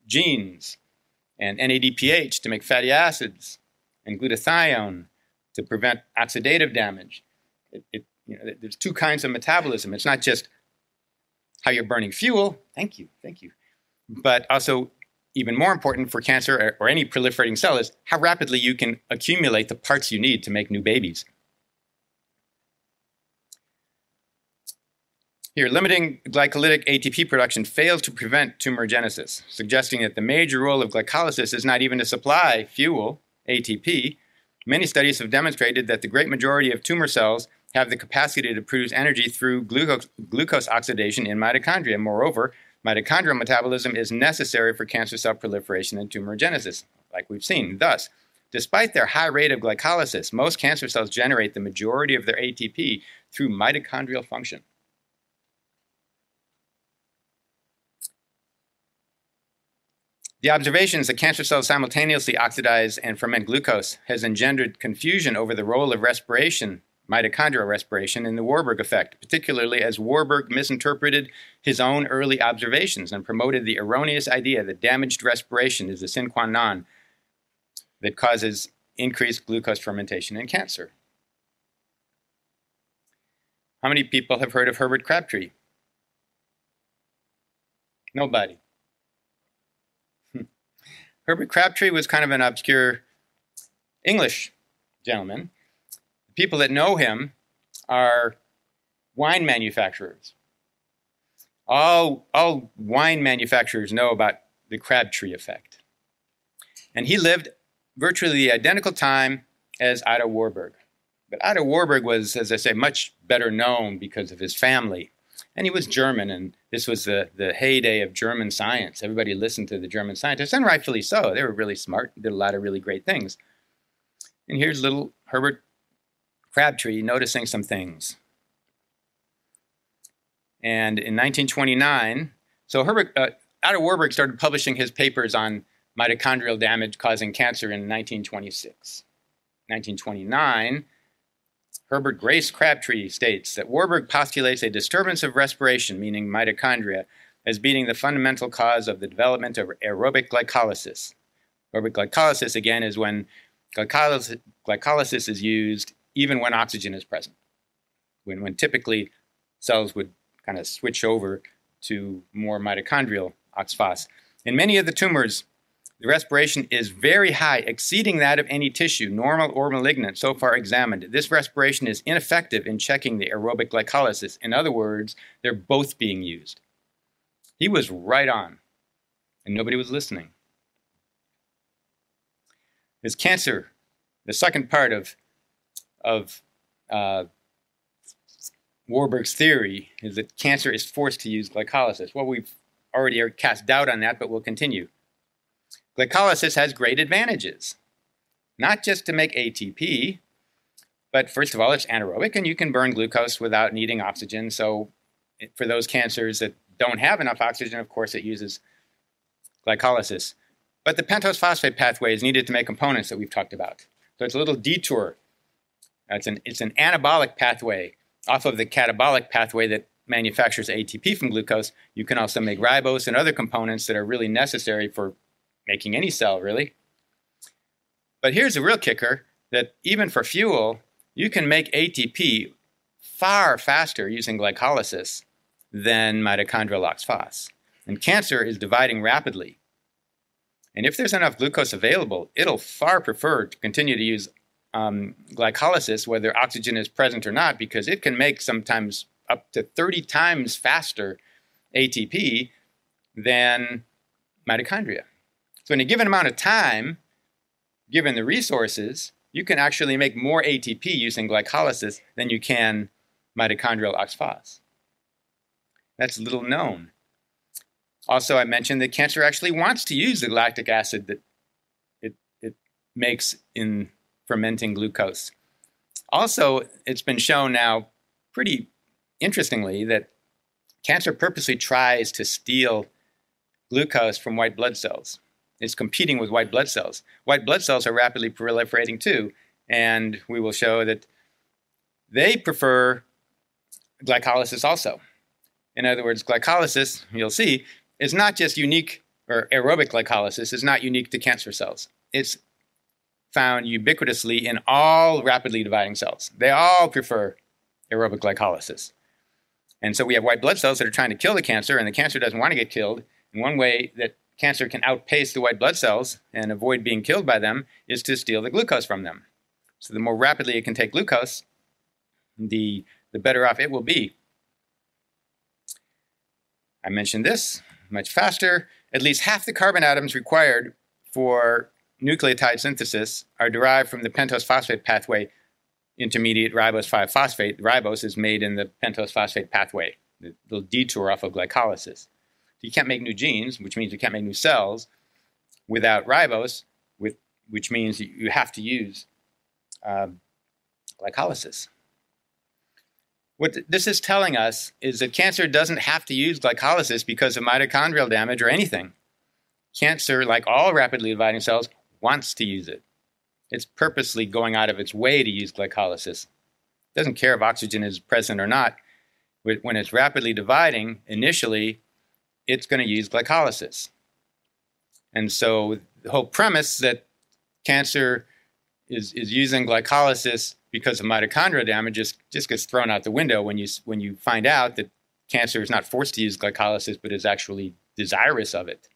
genes and NADPH to make fatty acids, and glutathione to prevent oxidative damage. It, it, you know, there's two kinds of metabolism. It's not just how you're burning fuel. Thank you, thank you. But also, even more important for cancer or, or any proliferating cell is how rapidly you can accumulate the parts you need to make new babies. Here, limiting glycolytic ATP production fails to prevent tumorigenesis, suggesting that the major role of glycolysis is not even to supply fuel, ATP. Many studies have demonstrated that the great majority of tumor cells have the capacity to produce energy through glucose, glucose oxidation in mitochondria. Moreover, mitochondrial metabolism is necessary for cancer cell proliferation and tumorigenesis, like we've seen. Thus, despite their high rate of glycolysis, most cancer cells generate the majority of their ATP through mitochondrial function. The observations that cancer cells simultaneously oxidize and ferment glucose has engendered confusion over the role of respiration, mitochondrial respiration, in the Warburg effect, particularly as Warburg misinterpreted his own early observations and promoted the erroneous idea that damaged respiration is the sine qua non that causes increased glucose fermentation in cancer. How many people have heard of Herbert Crabtree? Nobody. Herbert Crabtree was kind of an obscure English gentleman. The people that know him are wine manufacturers. All, all wine manufacturers know about the Crabtree effect. And he lived virtually the identical time as Otto Warburg. But Otto Warburg was, as I say, much better known because of his family. And he was German, and this was the, the heyday of German science. Everybody listened to the German scientists, and rightfully so. They were really smart, did a lot of really great things. And here's little Herbert Crabtree noticing some things. And in 1929, so Herbert, uh, Otto Warburg started publishing his papers on mitochondrial damage causing cancer in 1926. 1929, Herbert Grace Crabtree states that Warburg postulates a disturbance of respiration, meaning mitochondria, as being the fundamental cause of the development of aerobic glycolysis. Aerobic glycolysis, again, is when glycolysis, glycolysis is used even when oxygen is present, when, when typically cells would kind of switch over to more mitochondrial oxphos. In many of the tumors, the respiration is very high, exceeding that of any tissue, normal or malignant, so far examined. This respiration is ineffective in checking the aerobic glycolysis. In other words, they're both being used. He was right on, and nobody was listening. His cancer, the second part of, of uh, Warburg's theory is that cancer is forced to use glycolysis. Well, we've already cast doubt on that, but we'll continue. Glycolysis has great advantages, not just to make ATP, but first of all, it's anaerobic and you can burn glucose without needing oxygen. So, for those cancers that don't have enough oxygen, of course, it uses glycolysis. But the pentose phosphate pathway is needed to make components that we've talked about. So, it's a little detour. It's an, it's an anabolic pathway off of the catabolic pathway that manufactures ATP from glucose, you can also make ribose and other components that are really necessary for making any cell, really. But here's the real kicker that even for fuel, you can make ATP far faster using glycolysis than mitochondrial oxphos. And cancer is dividing rapidly. And if there's enough glucose available, it'll far prefer to continue to use um, glycolysis, whether oxygen is present or not, because it can make sometimes up to 30 times faster ATP than mitochondria. So, in a given amount of time, given the resources, you can actually make more ATP using glycolysis than you can mitochondrial oxphos. That's little known. Also, I mentioned that cancer actually wants to use the lactic acid that it, it makes in fermenting glucose. Also, it's been shown now pretty interestingly that cancer purposely tries to steal glucose from white blood cells. It's competing with white blood cells. White blood cells are rapidly proliferating too, and we will show that they prefer glycolysis also. In other words, glycolysis, you'll see, is not just unique, or aerobic glycolysis is not unique to cancer cells. It's found ubiquitously in all rapidly dividing cells. They all prefer aerobic glycolysis. And so we have white blood cells that are trying to kill the cancer, and the cancer doesn't want to get killed. And one way that cancer can outpace the white blood cells and avoid being killed by them is to steal the glucose from them. So the more rapidly it can take glucose, the, the better off it will be. I mentioned this much faster. At least half the carbon atoms required for nucleotide synthesis are derived from the pentose phosphate pathway intermediate ribose 5 phosphate. Ribose is made in the pentose phosphate pathway, the little detour off of glycolysis. You can't make new genes, which means you can't make new cells without ribose, with, which means you have to use uh, glycolysis. What this is telling us is that cancer doesn't have to use glycolysis because of mitochondrial damage or anything. Cancer, like all rapidly dividing cells, wants to use it. It's purposely going out of its way to use glycolysis. It doesn't care if oxygen is present or not. When it's rapidly dividing, initially, it's going to use glycolysis. And so the whole premise that cancer is, is using glycolysis because of mitochondrial damage just, just gets thrown out the window when you, when you find out that cancer is not forced to use glycolysis but is actually desirous of it.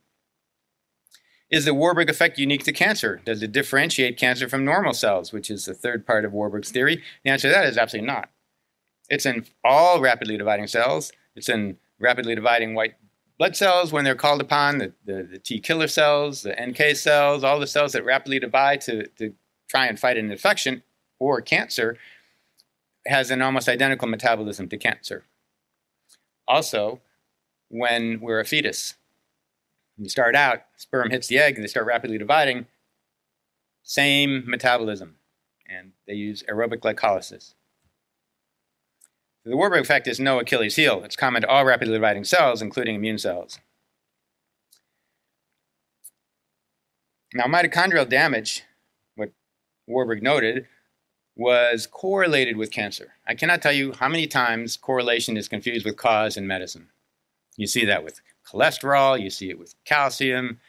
Is the Warburg effect unique to cancer? Does it differentiate cancer from normal cells, which is the third part of Warburg's theory? The answer to that is absolutely not. It's in all rapidly dividing cells. It's in rapidly dividing white blood cells when they're called upon, the, the, the, T killer cells, the NK cells, all the cells that rapidly divide to, to try and fight an infection or cancer, has an almost identical metabolism to cancer. also when we're a fetus. When you start out, sperm hits the egg and they start rapidly dividing. Same metabolism, and they use aerobic glycolysis. The Warburg effect is no Achilles heel. It's common to all rapidly dividing cells, including immune cells. Now, mitochondrial damage, what Warburg noted, was correlated with cancer. I cannot tell you how many times correlation is confused with cause in medicine. You see that with cholesterol, you see it with calcium.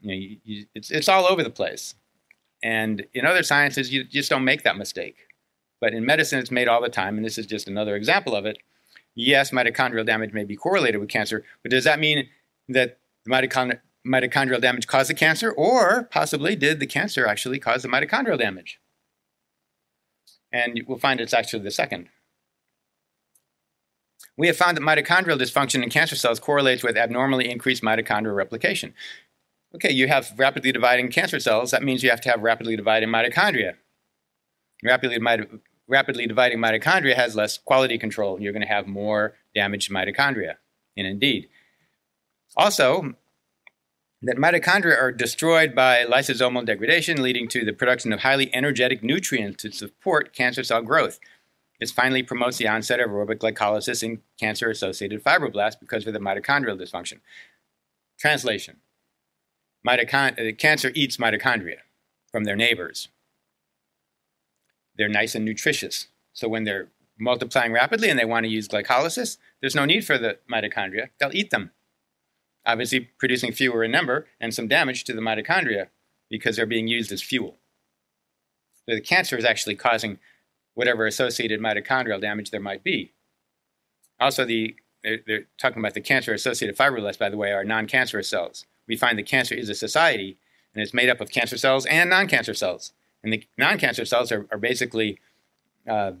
You know, you, you, it's, it's all over the place. And in other sciences, you just don't make that mistake. But in medicine, it's made all the time, and this is just another example of it. Yes, mitochondrial damage may be correlated with cancer, but does that mean that the mitochondri- mitochondrial damage caused the cancer, or possibly did the cancer actually cause the mitochondrial damage? And we'll find it's actually the second. We have found that mitochondrial dysfunction in cancer cells correlates with abnormally increased mitochondrial replication. Okay, you have rapidly dividing cancer cells. That means you have to have rapidly dividing mitochondria. Rapidly, rapidly dividing mitochondria has less quality control. You're going to have more damaged mitochondria. And indeed, also, that mitochondria are destroyed by lysosomal degradation, leading to the production of highly energetic nutrients to support cancer cell growth. This finally promotes the onset of aerobic glycolysis in cancer associated fibroblasts because of the mitochondrial dysfunction. Translation Mitochond- uh, Cancer eats mitochondria from their neighbors. They're nice and nutritious. So when they're multiplying rapidly and they want to use glycolysis, there's no need for the mitochondria. They'll eat them obviously producing fewer in number and some damage to the mitochondria because they're being used as fuel. So the cancer is actually causing whatever associated mitochondrial damage there might be. Also, the they're, they're talking about the cancer-associated fibroblasts, by the way, are non-cancerous cells. We find that cancer is a society, and it's made up of cancer cells and non-cancer cells. And the non-cancer cells are, are basically uh,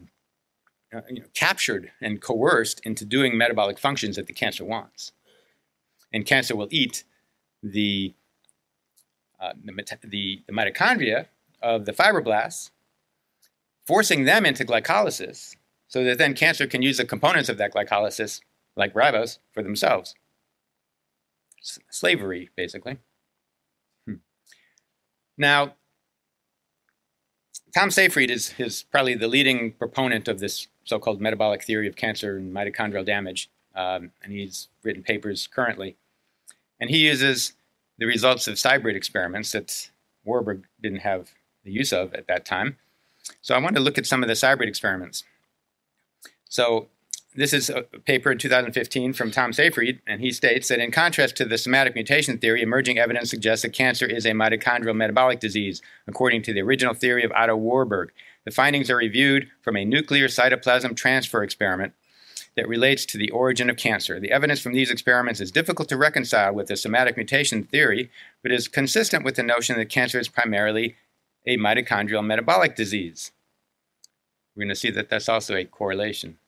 uh, you know, captured and coerced into doing metabolic functions that the cancer wants and cancer will eat the, uh, the, the, the, mitochondria of the fibroblasts, forcing them into glycolysis so that then cancer can use the components of that glycolysis, like ribose, for themselves. S- slavery, basically. Hmm. Now, Tom Seyfried is, is probably the leading proponent of this so called metabolic theory of cancer and mitochondrial damage um, and he's written papers currently. And he uses the results of CyBrid experiments that Warburg didn't have the use of at that time. So I want to look at some of the CyBrid experiments. So this is a paper in 2015 from Tom Seyfried, and he states that in contrast to the somatic mutation theory, emerging evidence suggests that cancer is a mitochondrial metabolic disease, according to the original theory of Otto Warburg. The findings are reviewed from a nuclear cytoplasm transfer experiment that relates to the origin of cancer. The evidence from these experiments is difficult to reconcile with the somatic mutation theory, but is consistent with the notion that cancer is primarily a mitochondrial metabolic disease. We're going to see that that's also a correlation.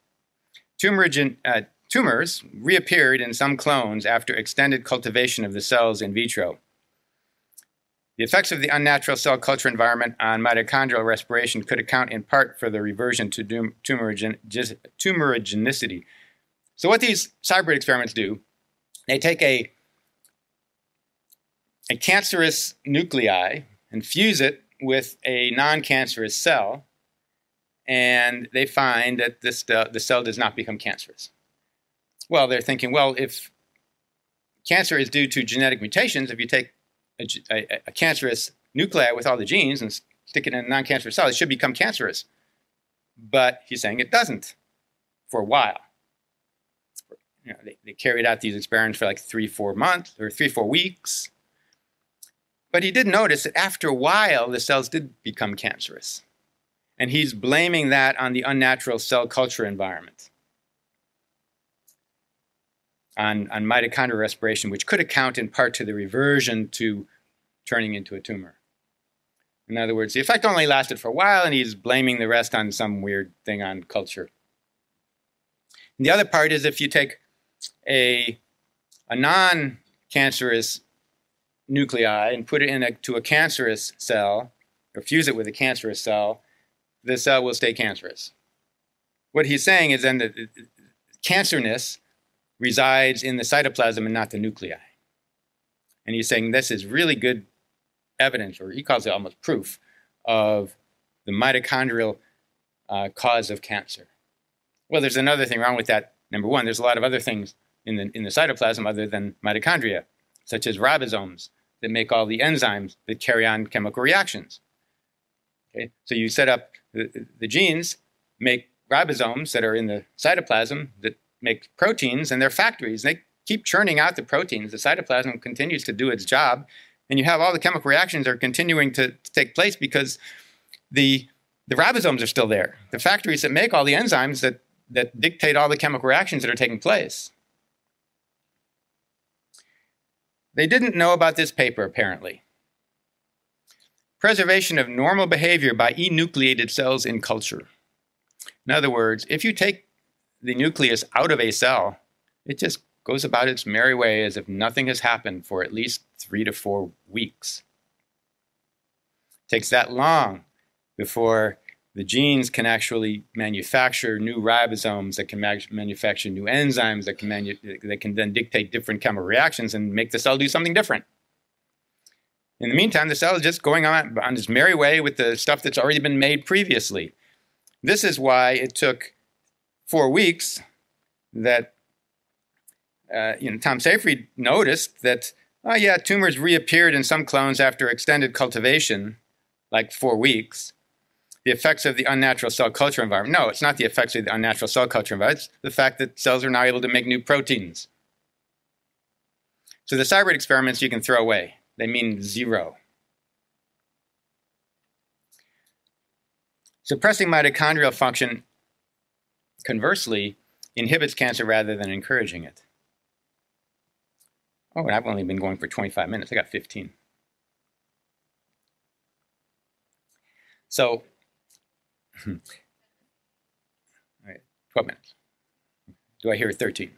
Uh, tumors reappeared in some clones after extended cultivation of the cells in vitro. The effects of the unnatural cell culture environment on mitochondrial respiration could account in part for the reversion to tumorigenicity. So, what these CyBrid experiments do, they take a, a cancerous nuclei and fuse it with a non cancerous cell, and they find that this, uh, the cell does not become cancerous. Well, they're thinking, well, if cancer is due to genetic mutations, if you take a, a, a cancerous nuclei with all the genes and stick it in a non-cancerous cell, it should become cancerous. But he's saying it doesn't for a while. You know, they, they carried out these experiments for like three, four months or three, four weeks. But he did notice that after a while, the cells did become cancerous. And he's blaming that on the unnatural cell culture environment on, on mitochondrial respiration, which could account in part to the reversion to turning into a tumor. In other words, the effect only lasted for a while, and he's blaming the rest on some weird thing on culture. And the other part is if you take a, a non cancerous nuclei and put it into a, a cancerous cell, or fuse it with a cancerous cell, the cell will stay cancerous. What he's saying is then that cancerness resides in the cytoplasm and not the nuclei. And he's saying this is really good evidence, or he calls it almost proof, of the mitochondrial uh, cause of cancer. Well, there's another thing wrong with that. Number one, there's a lot of other things in the, in the cytoplasm other than mitochondria, such as ribosomes that make all the enzymes that carry on chemical reactions. Okay? So you set up the, the genes, make ribosomes that are in the cytoplasm that make proteins, and they're factories. And they keep churning out the proteins. The cytoplasm continues to do its job, and you have all the chemical reactions are continuing to, to take place because the the ribosomes are still there. The factories that make all the enzymes that that dictate all the chemical reactions that are taking place. They didn't know about this paper, apparently. Preservation of normal behavior by enucleated cells in culture. In other words, if you take the nucleus out of a cell, it just goes about its merry way as if nothing has happened for at least three to four weeks. It takes that long before the genes can actually manufacture new ribosomes that can manufacture new enzymes that can, that can then dictate different chemical reactions and make the cell do something different. In the meantime, the cell is just going on, on its merry way with the stuff that's already been made previously. This is why it took four weeks that uh, you know, Tom Seyfried noticed that, oh yeah, tumors reappeared in some clones after extended cultivation, like four weeks the effects of the unnatural cell culture environment. No, it's not the effects of the unnatural cell culture environment. It's the fact that cells are now able to make new proteins. So the cybrid experiments you can throw away. They mean zero. Suppressing mitochondrial function, conversely, inhibits cancer rather than encouraging it. Oh, and I've only been going for 25 minutes. I got 15. So all right, 12 minutes. Do I hear 13?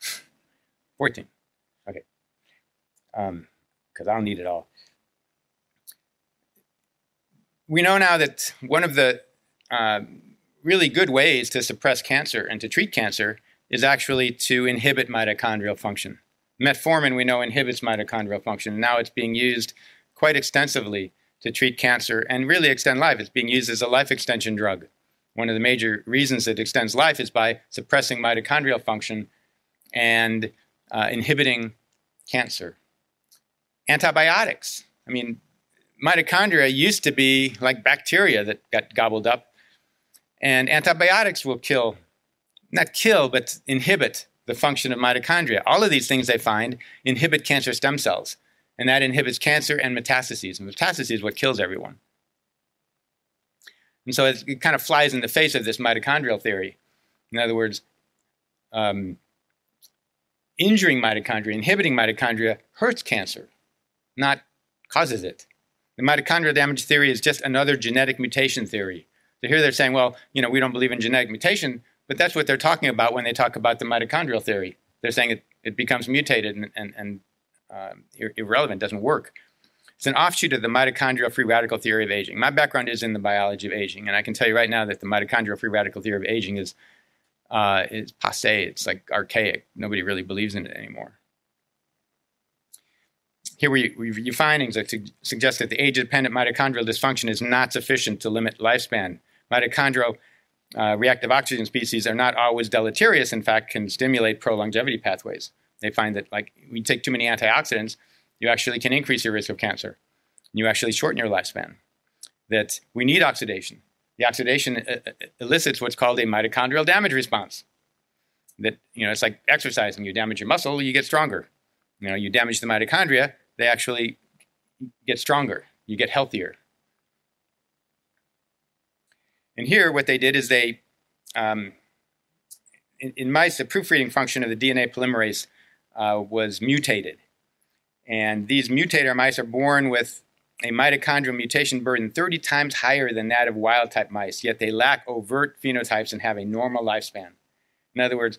14. Okay. Um, Because I'll need it all. We know now that one of the uh, really good ways to suppress cancer and to treat cancer is actually to inhibit mitochondrial function. Metformin, we know, inhibits mitochondrial function. Now it's being used quite extensively to treat cancer and really extend life. It's being used as a life extension drug. One of the major reasons it extends life is by suppressing mitochondrial function and uh, inhibiting cancer. Antibiotics. I mean, mitochondria used to be like bacteria that got gobbled up, and antibiotics will kill, not kill, but inhibit the function of mitochondria. All of these things they find inhibit cancer stem cells and that inhibits cancer and metastases. And metastases is what kills everyone. And so it kind of flies in the face of this mitochondrial theory. In other words, um, injuring mitochondria, inhibiting mitochondria hurts cancer, not causes it. The mitochondrial damage theory is just another genetic mutation theory. So here they're saying, well, you know, we don't believe in genetic mutation, but that's what they're talking about when they talk about the mitochondrial theory. They're saying it, it becomes mutated and, and, and ir- irrelevant, doesn't work. It's an offshoot of the mitochondrial free radical theory of aging. My background is in the biology of aging, and I can tell you right now that the mitochondrial free radical theory of aging is uh, is passe. It's like archaic. Nobody really believes in it anymore. Here we review findings that su- suggest that the age-dependent mitochondrial dysfunction is not sufficient to limit lifespan. Mitochondrial uh, reactive oxygen species are not always deleterious. In fact, can stimulate pro-longevity pathways. They find that like you take too many antioxidants, you actually can increase your risk of cancer. You actually shorten your lifespan. That we need oxidation. The oxidation uh, uh, elicits what's called a mitochondrial damage response. That you know, it's like exercising. You damage your muscle, you get stronger. You know, you damage the mitochondria, they actually get stronger. You get healthier. And here, what they did is they, um, in, in mice, the proofreading function of the DNA polymerase uh, was mutated. And these mutator mice are born with a mitochondrial mutation burden 30 times higher than that of wild type mice, yet they lack overt phenotypes and have a normal lifespan. In other words,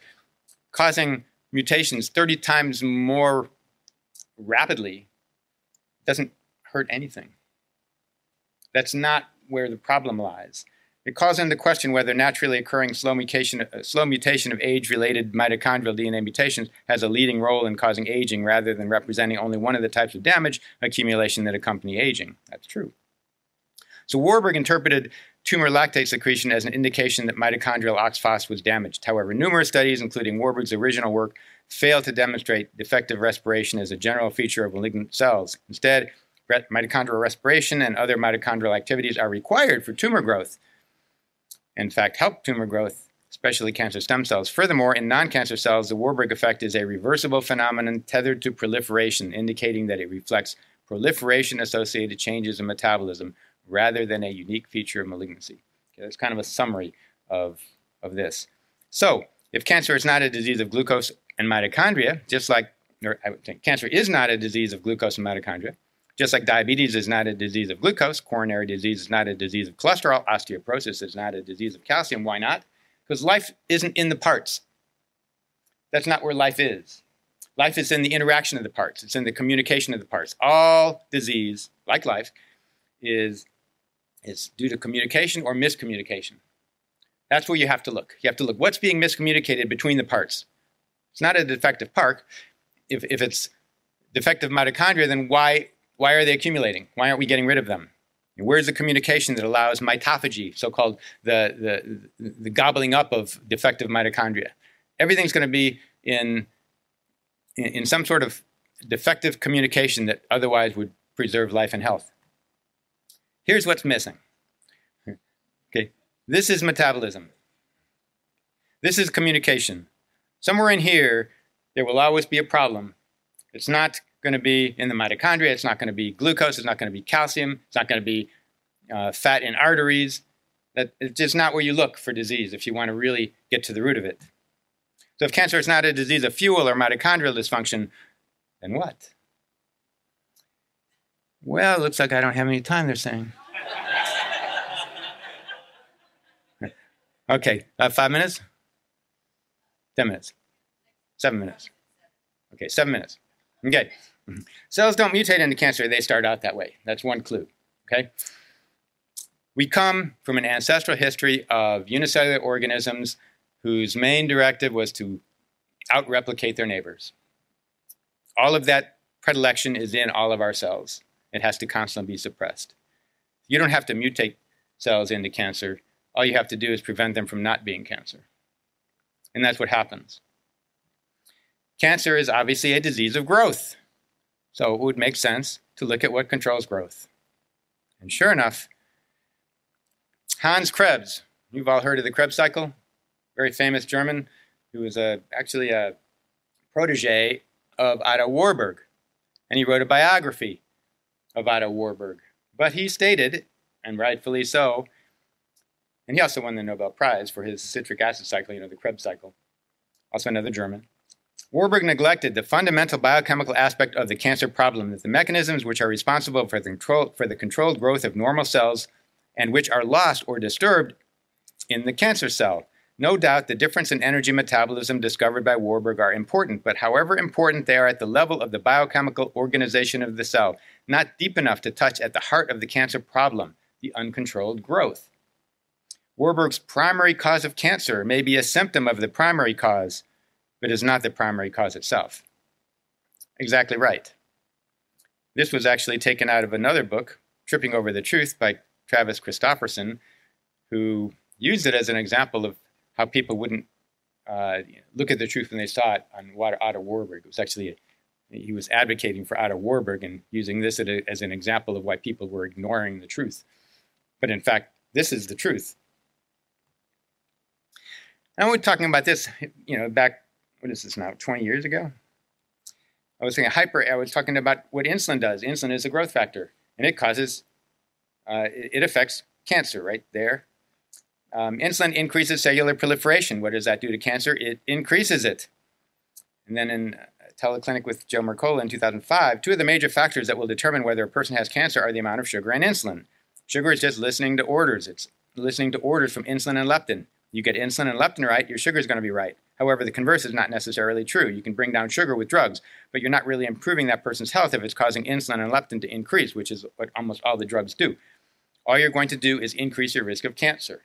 causing mutations 30 times more rapidly doesn't hurt anything. That's not where the problem lies. It calls into question whether naturally occurring slow mutation, uh, slow mutation of age related mitochondrial DNA mutations has a leading role in causing aging rather than representing only one of the types of damage accumulation that accompany aging. That's true. So Warburg interpreted tumor lactate secretion as an indication that mitochondrial oxphos was damaged. However, numerous studies, including Warburg's original work, failed to demonstrate defective respiration as a general feature of malignant cells. Instead, mitochondrial respiration and other mitochondrial activities are required for tumor growth in fact, help tumor growth, especially cancer stem cells. Furthermore, in non cancer cells, the Warburg effect is a reversible phenomenon tethered to proliferation, indicating that it reflects proliferation associated changes in metabolism rather than a unique feature of malignancy. Okay, that's kind of a summary of, of this. So, if cancer is not a disease of glucose and mitochondria, just like, or I would think cancer is not a disease of glucose and mitochondria, just like diabetes is not a disease of glucose, coronary disease is not a disease of cholesterol, osteoporosis is not a disease of calcium. Why not? Because life isn't in the parts. That's not where life is. Life is in the interaction of the parts, it's in the communication of the parts. All disease, like life, is, is due to communication or miscommunication. That's where you have to look. You have to look what's being miscommunicated between the parts. It's not a defective park. If, if it's defective mitochondria, then why why are they accumulating? Why aren't we getting rid of them? Where's the communication that allows mitophagy, so-called the, the, the gobbling up of defective mitochondria? Everything's going to be in, in, in some sort of defective communication that otherwise would preserve life and health. Here's what's missing. Okay, this is metabolism. This is communication. Somewhere in here, there will always be a problem. It's not going to be in the mitochondria. It's not going to be glucose. It's not going to be calcium. It's not going to be uh, fat in arteries. That, it's just not where you look for disease if you want to really get to the root of it. So if cancer is not a disease of fuel or mitochondrial dysfunction, then what? Well, it looks like I don't have any time, they're saying. okay, uh, five minutes? Ten minutes? Seven minutes? Okay, seven minutes. Okay. Cells don't mutate into cancer, they start out that way. That's one clue. Okay? We come from an ancestral history of unicellular organisms whose main directive was to out-replicate their neighbors. All of that predilection is in all of our cells. It has to constantly be suppressed. You don't have to mutate cells into cancer. All you have to do is prevent them from not being cancer. And that's what happens. Cancer is obviously a disease of growth. So it would make sense to look at what controls growth. And sure enough, Hans Krebs, you've all heard of the Krebs cycle, very famous German who was a, actually a protege of Otto Warburg. And he wrote a biography of Otto Warburg. But he stated, and rightfully so, and he also won the Nobel Prize for his citric acid cycle, you know, the Krebs cycle, also another German. Warburg neglected the fundamental biochemical aspect of the cancer problem that the mechanisms which are responsible for the, control, for the controlled growth of normal cells and which are lost or disturbed in the cancer cell. No doubt the difference in energy metabolism discovered by Warburg are important, but however important they are at the level of the biochemical organization of the cell, not deep enough to touch at the heart of the cancer problem, the uncontrolled growth. Warburg's primary cause of cancer may be a symptom of the primary cause, but is not the primary cause itself. Exactly right. This was actually taken out of another book, Tripping Over the Truth by Travis Christofferson, who used it as an example of how people wouldn't uh, look at the truth when they saw it on Otto Warburg. It was actually, he was advocating for Otto Warburg and using this as an example of why people were ignoring the truth. But in fact, this is the truth. And we're talking about this, you know, back what is this now, 20 years ago? I was thinking hyper, I was talking about what insulin does. Insulin is a growth factor, and it causes, uh, it, affects cancer right there. Um, insulin increases cellular proliferation. What does that do to cancer? It increases it. And then in teleclinic with Joe Mercola in 2005, two of the major factors that will determine whether a person has cancer are the amount of sugar and insulin. Sugar is just listening to orders. It's listening to orders from insulin and leptin. You get insulin and leptin right, your sugar is going to be right. However, the converse is not necessarily true. You can bring down sugar with drugs, but you're not really improving that person's health if it's causing insulin and leptin to increase, which is what almost all the drugs do. All you're going to do is increase your risk of cancer.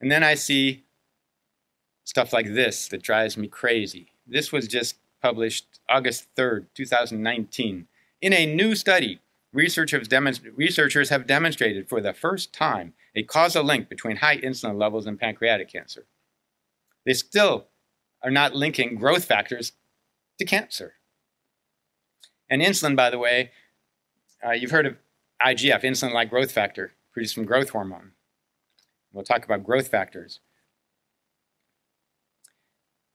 And then I see stuff like this that drives me crazy. This was just published August 3rd, 2019. In a new study, researchers, researchers have demonstrated for the first time a causal link between high insulin levels and pancreatic cancer. They still are not linking growth factors to cancer. And insulin, by the way, uh, you've heard of IGF, insulin like growth factor, produced from growth hormone. We'll talk about growth factors.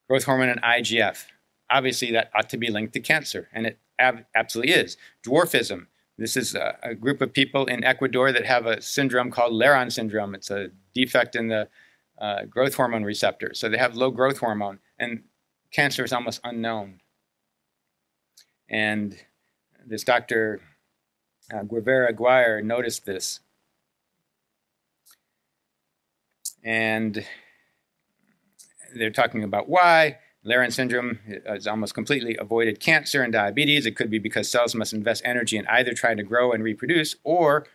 Growth hormone and IGF. Obviously, that ought to be linked to cancer, and it ab- absolutely is. Dwarfism. This is a, a, group of people in Ecuador that have a syndrome called Laron syndrome. It's a defect in the uh, growth hormone receptor. So they have low growth hormone, and cancer is almost unknown. And this Dr. Uh, Guevara Aguirre noticed this. And they're talking about why. Laron syndrome has almost completely avoided cancer and diabetes. It could be because cells must invest energy in either trying to grow and reproduce or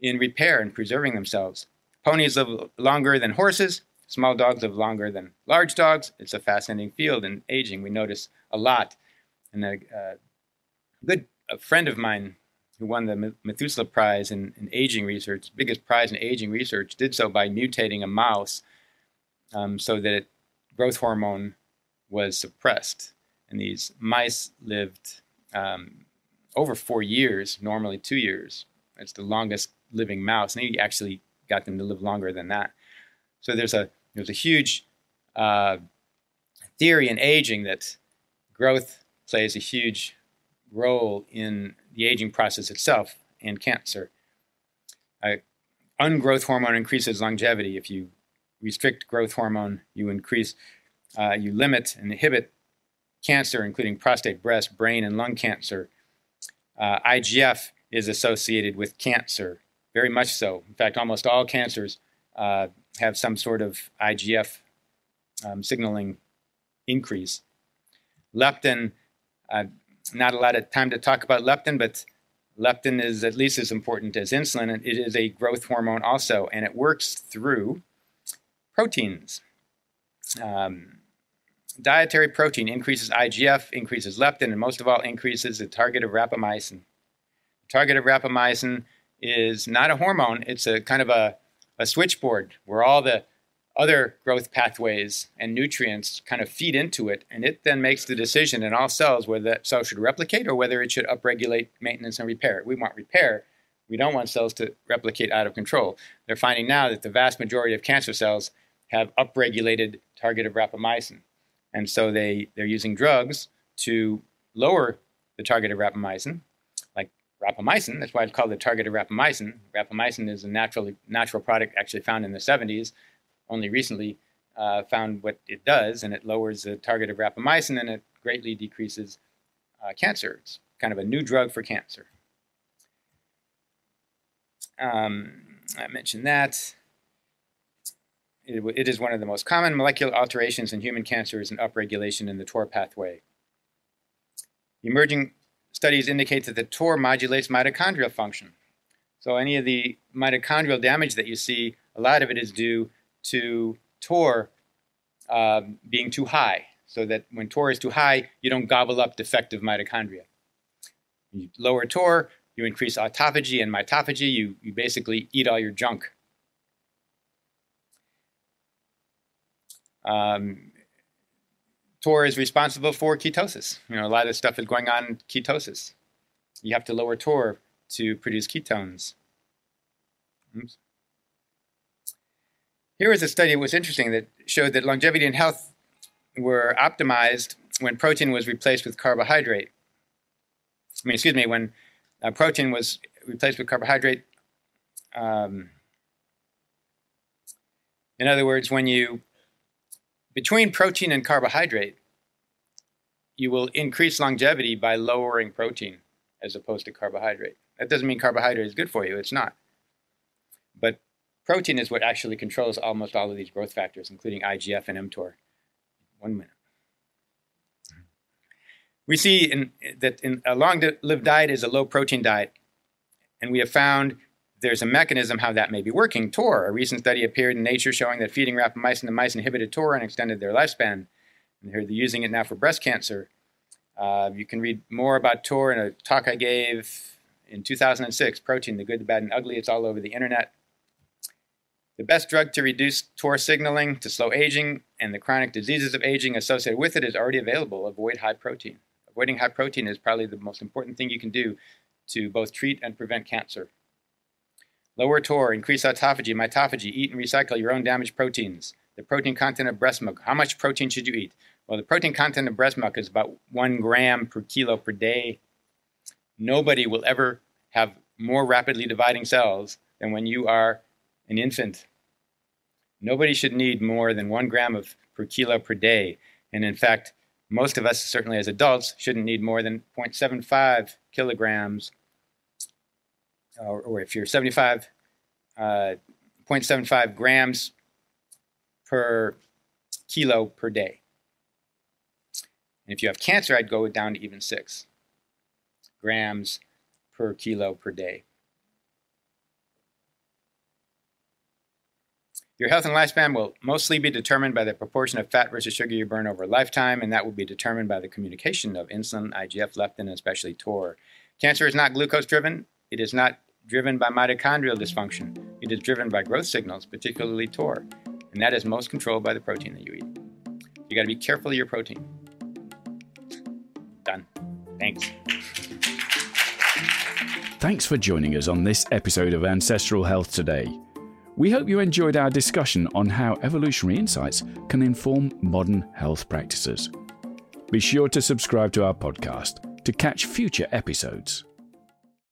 in repair and preserving themselves. Ponies live longer than horses. Small dogs live longer than large dogs. It's a fascinating field in aging. We notice a lot. And a, uh, good a friend of mine who won the Methuselah Prize in, in, aging research, biggest prize in aging research, did so by mutating a mouse um, so that it, growth hormone was suppressed. And these mice lived um, over four years, normally two years. It's the longest living mouse. And he actually got them to live longer than that. So there's a there's a huge uh, theory in aging that growth plays a huge role in the aging process itself and cancer. Uh, ungrowth hormone increases longevity. If you restrict growth hormone, you increase, uh, you limit and inhibit cancer, including prostate, breast, brain, and lung cancer. Uh, IGF is associated with cancer very much so. In fact, almost all cancers uh, have some sort of IGF um, signaling increase. Leptin, uh, not a lot of time to talk about leptin, but leptin is at least as important as insulin. And it is a growth hormone also, and it works through proteins. Um, dietary protein increases IGF, increases leptin, and most of all, increases the target of rapamycin. The target of rapamycin is not a hormone, it's a kind of a, a switchboard where all the other growth pathways and nutrients kind of feed into it, and it then makes the decision in all cells whether that cell should replicate or whether it should upregulate maintenance and repair. We want repair. We don't want cells to replicate out of control. They're finding now that the vast majority of cancer cells have upregulated target of rapamycin. And so they, they're using drugs to lower the target of rapamycin like rapamycin. That's why it's called the target of rapamycin. Rapamycin is a natural natural product actually found in the 70s. Only recently uh, found what it does, and it lowers the target of rapamycin, and it greatly decreases uh, cancer. It's kind of a new drug for cancer. Um, I mentioned that. It, is one of the most common molecular alterations in human cancers and upregulation in the TOR pathway. Emerging studies indicate that the TOR modulates mitochondrial function. So any of the mitochondrial damage that you see, a lot of it is due to TOR uh, being too high. So that when TOR is too high, you don't gobble up defective mitochondria. You lower TOR, you increase autophagy and mitophagy, you, you basically eat all your junk. Um, TOR is responsible for ketosis. You know, a lot of stuff is going on in ketosis. You have to lower TOR to produce ketones. Oops. Here is a study that was interesting that showed that longevity and health were optimized when protein was replaced with carbohydrate. I mean, excuse me, when uh, protein was replaced with carbohydrate. Um, in other words, when you between protein and carbohydrate, you will increase longevity by lowering protein as opposed to carbohydrate. That doesn't mean carbohydrate is good for you, it's not. But protein is what actually controls almost all of these growth factors, including IGF and mTOR. One minute. We see in, that in a long lived diet is a low protein diet, and we have found there's a mechanism how that may be working. TOR, a recent study appeared in Nature showing that feeding rapamycin to mice inhibited TOR and extended their lifespan. And they're using it now for breast cancer. Uh, you can read more about TOR in a talk I gave in 2006, Protein, the Good, the Bad, and Ugly. It's all over the internet. The best drug to reduce TOR signaling, to slow aging, and the chronic diseases of aging associated with it is already available. Avoid high protein. Avoiding high protein is probably the most important thing you can do to both treat and prevent cancer. Lower TOR, increase autophagy, mitophagy, eat and recycle your own damaged proteins. The protein content of breast milk. How much protein should you eat? Well, the protein content of breast milk is about one gram per kilo per day. Nobody will ever have more rapidly dividing cells than when you are an infant. Nobody should need more than one gram of per kilo per day. And in fact, most of us, certainly as adults, shouldn't need more than 0.75 kilograms. Or, if you're 75, uh, 0.75 grams per kilo per day. And if you have cancer, I'd go down to even six grams per kilo per day. Your health and lifespan will mostly be determined by the proportion of fat versus sugar you burn over a lifetime, and that will be determined by the communication of insulin, IGF, leptin, and especially TOR. Cancer is not glucose driven. It is not driven by mitochondrial dysfunction. It is driven by growth signals, particularly TOR, and that is most controlled by the protein that you eat. You got to be careful of your protein. Done. Thanks. Thanks for joining us on this episode of Ancestral Health Today. We hope you enjoyed our discussion on how evolutionary insights can inform modern health practices. Be sure to subscribe to our podcast to catch future episodes.